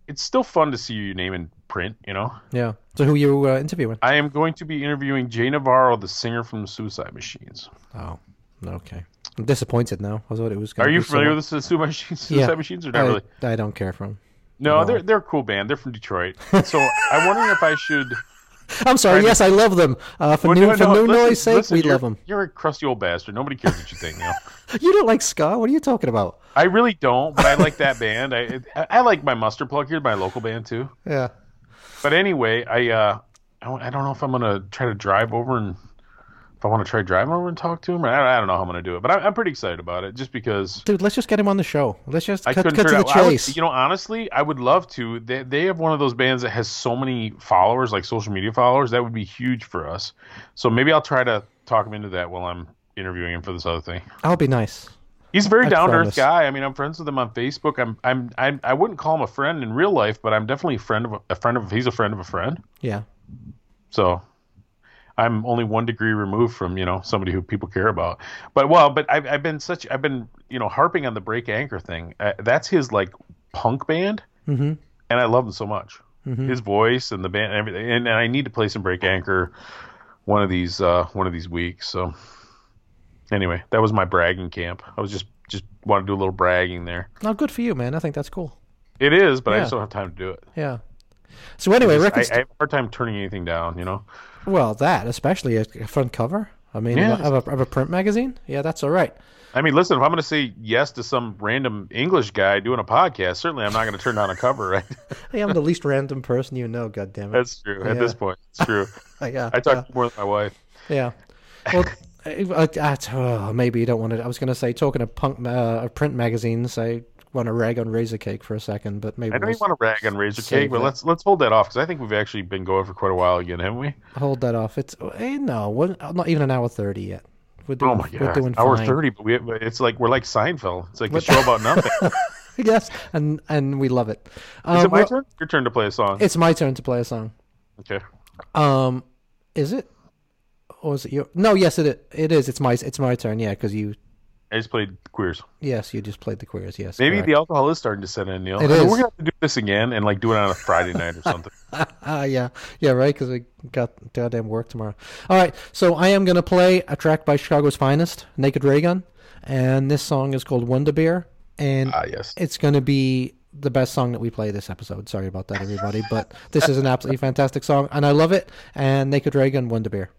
it's still fun to see your name in print. You know. Yeah. So who you uh, interviewing? I am going to be interviewing Jay Navarro, the singer from Suicide Machines. Oh, okay. I'm disappointed now. I thought it was. Are you familiar someone- with the Suicide Machines? Suicide Yeah. Machines, or not I, really? I don't care for them. No, No. they're they're a cool band. They're from Detroit. <laughs> So I'm wondering if I should. I'm sorry. Trying to- Yes, I love them. Uh, for Well, new no, for no, new listen- noise sake, listen, we love them. You're a crusty old bastard. Nobody cares what you think. You know? <laughs> You don't like ska? What are you talking about? I really don't, but I like that band. I I, like my Mustard Plug here, my local band too. Yeah. But anyway, I uh I don't know if I'm gonna try to drive over and if I want to try driving over and talk to him. I, I don't know how I'm gonna do it, but I, I'm pretty excited about it just because. Dude, let's just get him on the show. Let's just I cut, cut to the. I would- chase. you know, honestly, I would love to. They they have one of those bands that has so many followers, like social media followers. That would be huge for us. So maybe I'll try to talk him into that while I'm interviewing him for this other thing. I'll be nice. He's a very down to earth guy. I mean, I'm friends with him on Facebook. I'm I'm I'm I wouldn't call him a friend in real life, but I'm definitely a friend of a, a friend of. He's a friend of a friend. Yeah. So I'm only one degree removed from you know somebody who people care about. But well, but I've I've been such I've been you know harping on the Break Anchor thing. Uh, that's his like punk band, Mm-hmm. and I love him so much. Mhm. His voice and the band and everything, and, and I need to play some Break Anchor one of these uh one of these weeks. So anyway, that was my bragging camp. I was just just want to do a little bragging there. No, good for you, man. I think that's cool. It is, but I Yeah. just don't have time to do it. Yeah. So anyway, I, records. I have a hard time turning anything down. You know. Well, that especially a, a front cover. I mean, Yeah. of, a, of a print magazine. Yeah, that's all right. I mean, listen, if I'm going to say yes to some random English guy doing a podcast, certainly I'm not going to turn down a cover, <laughs> right? Hey, I'm the least random person you know. God damn it. That's true. At this point, it's true. <laughs> yeah. I talk more than my wife. Yeah. Well, <laughs> I, I, oh, maybe you don't want to. I was going to say, talking of punk uh, print magazines, I want to rag on Razor Cake for a second, but maybe I don't we'll want to rag on Razor Cake, but that. let's let's hold that off because I think we've actually been going for quite a while again, haven't we? hold that off. It's eh, no, not even an hour thirty yet. We're doing, Oh my we're god, doing hour thirty, but we it's like we're like Seinfeld. It's like a show about nothing. Is <laughs> yes, and and we love it. Um, it my well, turn? Your turn to play a song. It's my turn to play a song. Okay. Um, is it? Or is it your? No, yes, it it is. It's my it's my turn. Yeah, because you I just played Queers. yes you just played the queers. Yes, Maybe correct. the alcohol is starting to set in, Neil. It I mean. We're gonna have to do this again and like do it on a Friday night or <laughs> something. Ah, <laughs> yeah, yeah, right. Because we got goddamn work tomorrow. All right, so I am gonna play a track by Chicago's finest, Naked Raygun, and this song is called Wonder Beer, and Ah, yes. it's gonna be the best song that we play this episode. Sorry about that, everybody, but this is an absolutely <laughs> fantastic song, and I love it. And Naked Raygun, Wonder Beer.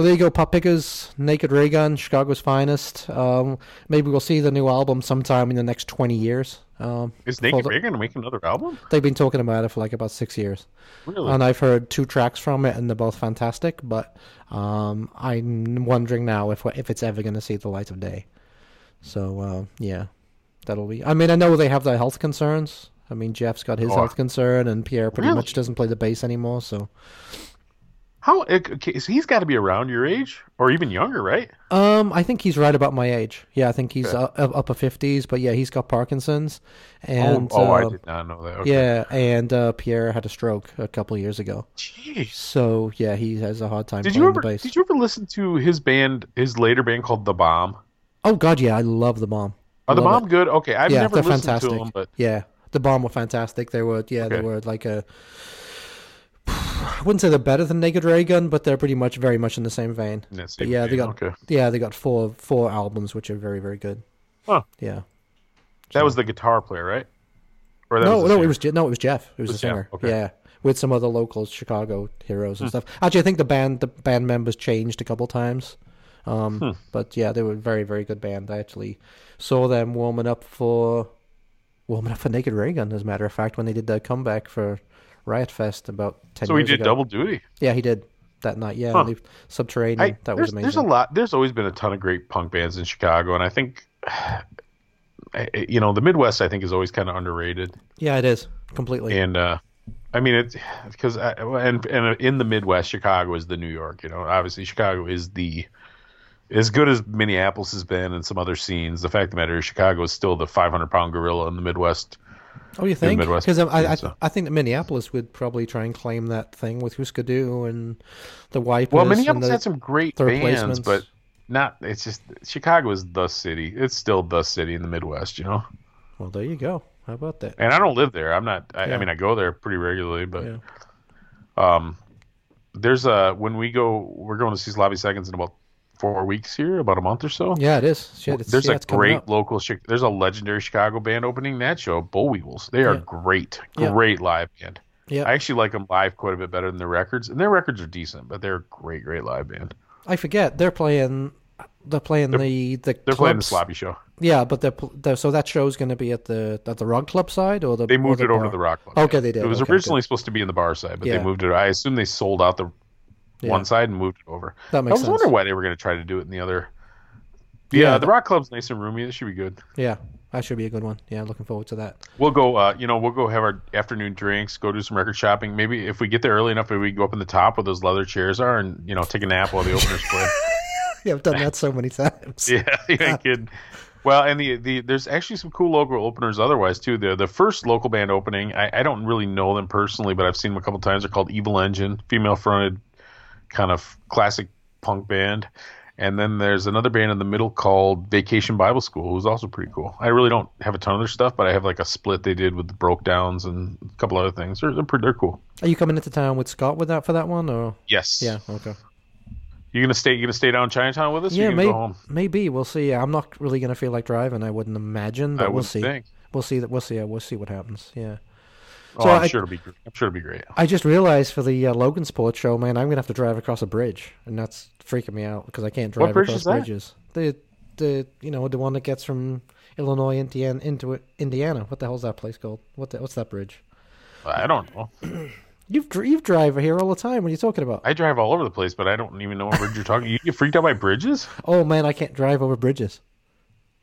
So there you go, Pop Pickers, Naked Raygun, Chicago's finest. Um, maybe we'll see the new album sometime in the next twenty years. Um, Is Naked Ray going to make another album? they've been talking about it for like about six years, Really? and I've heard two tracks from it, and they're both fantastic. But um, I'm wondering now if if it's ever going to see the light of day. So uh, yeah, that'll be. I mean, I know they have their health concerns. I mean, Jeff's got his Oh. health concern, and Pierre pretty Really? much doesn't play the bass anymore. So How? Okay, so he's got to be around your age or even younger, right? Um, I think he's right about my age. Yeah, I think he's Okay. uh, upper fifties. But yeah, he's got Parkinson's, and oh, oh I uh, did not know that. Okay. yeah, and uh, Pierre had a stroke a couple years ago. Jeez. So yeah, he has a hard time Did you ever? the bass. Did you ever listen to his band, his later band called The Bomb? Oh God, yeah, I love the bomb. Are The Bomb good? Okay, I've yeah, never listened fantastic. to them, but Yeah, the bomb were fantastic. They were yeah, they were like a. I wouldn't say they're better than Naked Raygun, but they're pretty much very much in the same vein. in that But same yeah, they got okay. yeah, they got four four albums which are very very good. Huh. Yeah. That was the guitar player, right? Or no, was no, singer? it was Je- no, it was Jeff. It was, was the singer. okay. Yeah, with some other local Chicago heroes Hmm. and stuff. Actually, I think the band the band members changed a couple times. Um, Hmm. but yeah, they were a very very good band. I actually saw them warming up for warming up for Naked Raygun. As a matter of fact, when they did their comeback for Riot Fest about ten So he did ago. double duty. Yeah, he did that night. Yeah, Huh. Subterranean. I, that was amazing. there's a lot. There's always been a ton of great punk bands in Chicago, and I think, <sighs> eh, eh, you know, the Midwest I think is always kind of underrated. Yeah, it is completely. And uh, I mean, it's because I, uh, and and uh, in the Midwest, Chicago is the New York. You know, obviously Chicago is the as good as Minneapolis has been and some other scenes. The fact of the matter is, Chicago is still the 500 pound gorilla in the Midwest. Oh, you think? Because I, I, so. I think that Minneapolis would probably try and claim that thing with Husker Du and the Wipers. Well, Minneapolis the, had some great the bands, but not. It's just Chicago is the city. It's still the city in the Midwest. You know. Well, there you go. How about that? And I don't live there. I'm not. I, Yeah. I mean, I go there pretty regularly, but Yeah. um, there's a when we go, we're going to see Sloppy Seconds in about four weeks here, about a month or so. Yeah, it is. Shit, there's yeah, a great local. There's a legendary Chicago band opening that show, Bollweevils. They are Yeah. great, Yeah. great live band. Yeah, I actually like them live quite a bit better than their records, and their records are decent, but they're a great, great live band. I forget they're playing. They're playing the the. They're playing the clubs. Sloppy show. Yeah, but they're, they're so that show's going to be at the at the Rock Club side or the. They moved the it over to the Rock Club. Okay, they did. It was Okay, originally supposed to be in the bar side, but Yeah. they moved it. I assume they sold out the Yeah. one side and moved it over. That makes I was sense. wondering why they were going to try to do it in the other. Yeah, Yeah, the Rock Club's nice and roomy. This should be good. Yeah, that should be a good one. Yeah, looking forward to that. We'll go. Uh, you know, we'll go have our afternoon drinks. Go do some record shopping. Maybe if we get there early enough, maybe we can go up in the top where those leather chairs are, and you know, take a nap while the openers play. <laughs> Yeah, I've done that so many times. <laughs> yeah, you ain't <laughs> kidding. Well, and the, the there's actually some cool local openers otherwise too. The the first local band opening, I, I don't really know them personally, but I've seen them a couple times. They're called Evil Engine, female fronted, kind of classic punk band. And then there's another band in the middle called Vacation Bible School, who's also pretty cool. I really don't have a ton of their stuff, but I have like a split they did with the Brokedowns and a couple other things. They're they're, pretty, they're cool. Are you coming into town with Scott with that for that one or? Yes. Yeah. Okay. You gonna stay? You gonna stay down in Chinatown with us? or Yeah, you maybe, go home? maybe we'll see. I'm not really gonna feel like driving. I wouldn't imagine, but I we'll see. think. We'll see that. We'll see. We'll see what happens. Yeah. Oh, I'm I- sure it'll be. I'm sure it'll be great. I just realized for the uh, Logansport's show, man, I'm gonna have to drive across a bridge, and that's freaking me out because I can't drive bridge across bridges. The the you know the one that gets from Illinois Indiana into Indiana. What the hell's that place called? What the, what's that bridge? I don't know. <clears throat> You've you've drive here all the time. What are you talking about? I drive all over the place, but I don't even know what bridge you're talking. You get freaked out by bridges? Oh man, I can't drive over bridges.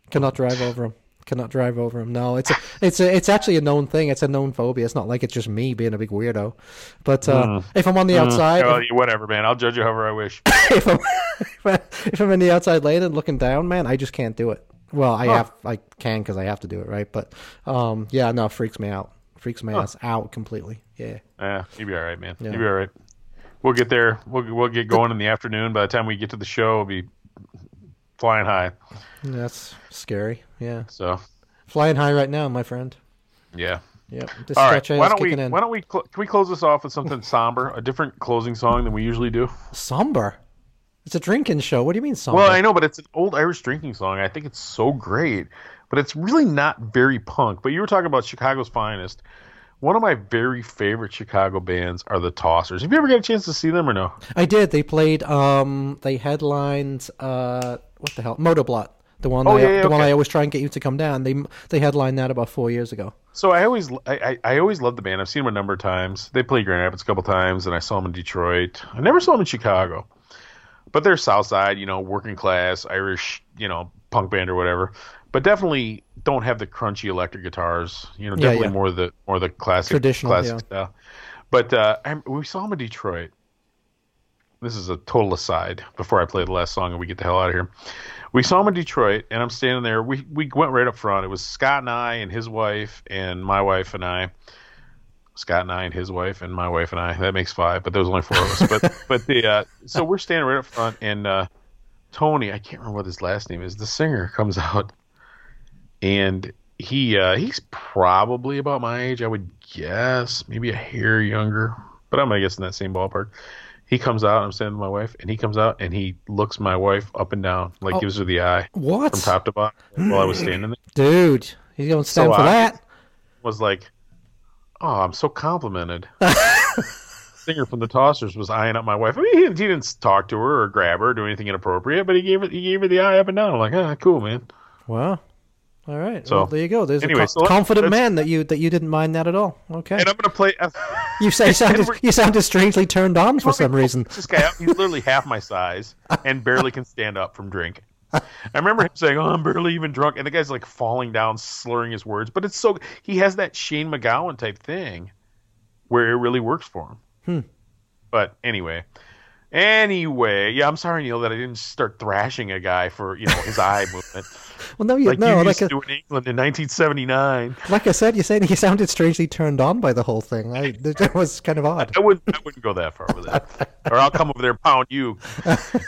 Cannot drive over them. Cannot drive over them. No, it's a, it's a, it's actually a known thing. It's a known phobia. It's not like it's just me being a big weirdo. But uh, if I'm on the outside, Oh, whatever, man. I'll judge you however I wish. <laughs> if I'm <laughs> if I'm in the outside lane and looking down, man, I just can't do it. Well, I have I can because I have to do it, right? But um, yeah, no, it freaks me out. Freaks my ass out completely. Yeah. Yeah, you'll be all right, man. Yeah. You'll be all right. We'll get there. We'll we'll get going in the afternoon. By the time we get to the show, it'll be flying high. That's scary. Yeah. So, Flying high right now, my friend. yeah. Yep. This All right. Why don't we in. Why don't we cl- can we close this off with something <laughs> somber, a different closing song than we usually do? Somber. It's a drinking show. What do you mean somber? Well, I know, but it's an old Irish drinking song. I think it's so great, but it's really not very punk. But you were talking about Chicago's finest. one of my very favorite Chicago bands are the Tossers. Have you ever got a chance to see them or no? I did. They played. Um, they headlined. Uh, what the hell? Motoblot. The one. Oh, I, yeah, yeah, the one. I always try and get you to come down. They they headlined that about four years ago. So I always, I, I, I always loved the band. I've seen them a number of times. They played Grand Rapids a couple times, and I saw them in Detroit. I never saw them in Chicago, but they're South Side, you know, working class Irish, you know, punk band or whatever. But definitely don't have the crunchy electric guitars. You know, Yeah, definitely more the more the classic Traditional, classic style. But uh, I, we saw them in Detroit. This is a total aside. Before I play the last song and we get the hell out of here, we saw him in Detroit, and I'm standing there. We we went right up front. It was Scott and I, and his wife, and my wife and I. Scott and I, and his wife, and my wife and I. That makes five, but there was only four of us. But <laughs> but the uh, so we're standing right up front, and uh, Tony, I can't remember what his last name is. The singer comes <laughs> out, and he uh, he's probably about my age, I would guess, maybe a hair younger, but I'm gonna guess in that same ballpark. He comes out. I'm standing with my wife, and he comes out and he looks my wife up and down, like Oh. gives her the eye What? from top to bottom while I was standing there. Dude, he's going to stand So for I- that. Was like, oh, I'm so complimented. <laughs> Singer from the Tossers was eyeing up my wife. I mean, he, he didn't talk to her or grab her or do anything inappropriate, but he gave her he gave her the eye up and down. I'm like, ah, cool, man. Wow. All right. So, well, there you go. There's anyway, a co- so confident man that you that you didn't mind that at all. Okay. And I'm gonna play. <laughs> You say <laughs> sounded you sounded strangely turned on for some reason. This guy, he's literally half my size and barely can stand up from drink. I remember him saying, "Oh, I'm barely even drunk," and the guy's like falling down, slurring his words. But it's so he has that Shane MacGowan type thing where it really works for him. Hmm. But anyway, anyway, yeah, I'm sorry, Neil, that I didn't start thrashing a guy for you know his eye movement <laughs> Well, no, you like no, you like used I, to do in England in 1979. like I said, you said he sounded strangely turned on by the whole thing. I <laughs> that was kind of odd. I wouldn't. I wouldn't go that far with it, <laughs> or I'll come over there and pound you.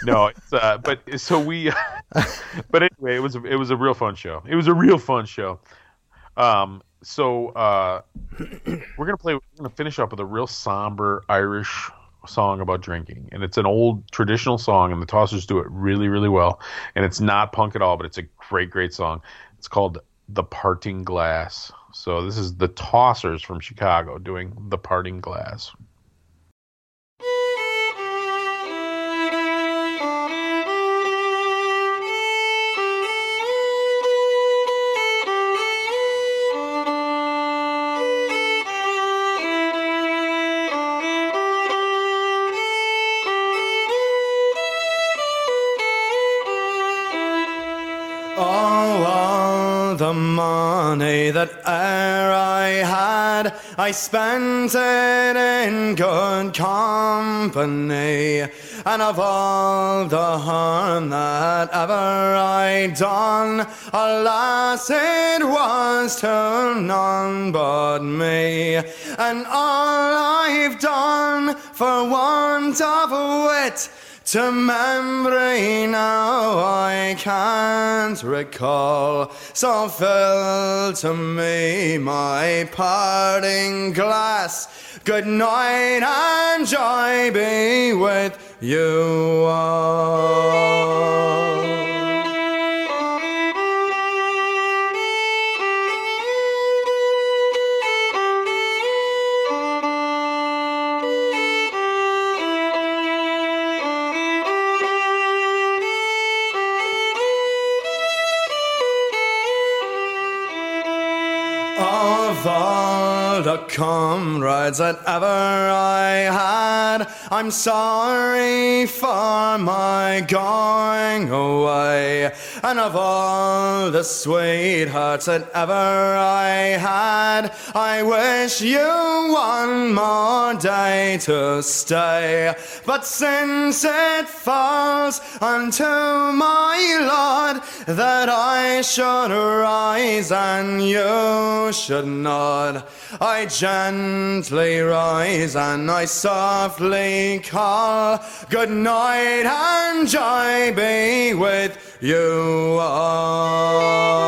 No, it's, uh, but so we. but anyway, it was a, it was a real fun show. It was a real fun show. Um, so uh, <clears throat> we're gonna play. We're gonna finish up with a real somber Irish song about drinking, and it's an old traditional song, and the Tossers do it really, really well. And it's not punk at all, but it's a great, great song. It's called "The Parting Glass." So this is the Tossers from Chicago doing "The Parting Glass." The money that e'er I had, I spent it in good company. And of all the harm that ever I done, alas, it was to none but me. And all I've done for want of wit, to memory now I can't recall. So fill to me my parting glass. Good night and joy be with you all. The comrades that ever I had, I'm sorry for my going away. And of all the sweethearts that ever I had, I wish you one more day to stay. But since it falls unto my lot that I should rise and you should not, gently rise and I softly call, Good night and joy be with you all.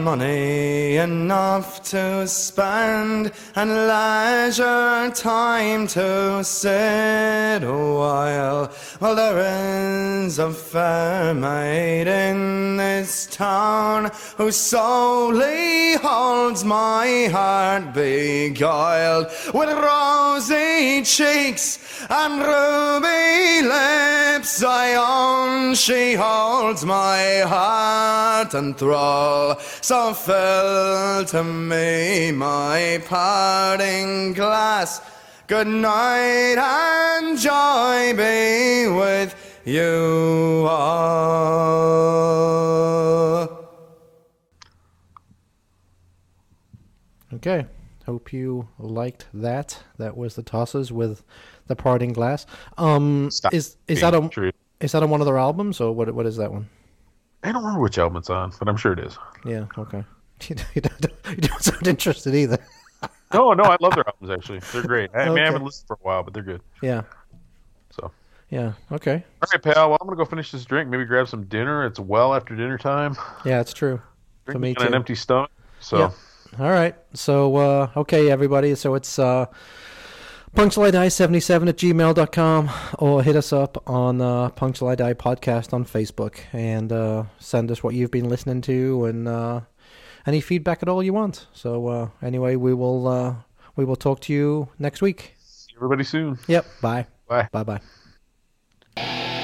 Money enough to spend. And leisure time to sit a while, well, there is a fair maid in this town who solely holds my heart beguiled with rosy cheeks and ruby lips. I own she holds my heart and thrall. So fill to me my parting glass. Good night and joy be with you all. Okay. Hope you liked that. That was the Tossers with the parting glass. Um, Stop is is that a true. is that on one of their albums or what? What is that one? I don't remember which album it's on, but I'm sure it is. Yeah. Okay. <laughs> You don't, you don't sound interested either. No, no, I love their albums actually. They're great. I, mean, I haven't listened for a while, but they're good. Yeah. So, Yeah. Okay. All right, pal. Well, I'm gonna go finish this drink. Maybe grab some dinner. It's well after dinner time. Yeah, it's true. <laughs> For me too. an empty stomach. So, Yeah. All right. So, uh, okay, everybody. So it's uh, punctualidie77 at gmail.com or hit us up on uh, Punctual podcast on Facebook and uh, send us what you've been listening to and uh, any feedback at all you want. So, uh, anyway, we will uh, we will talk to you next week. see everybody soon. Yep. Bye. Bye. Bye bye.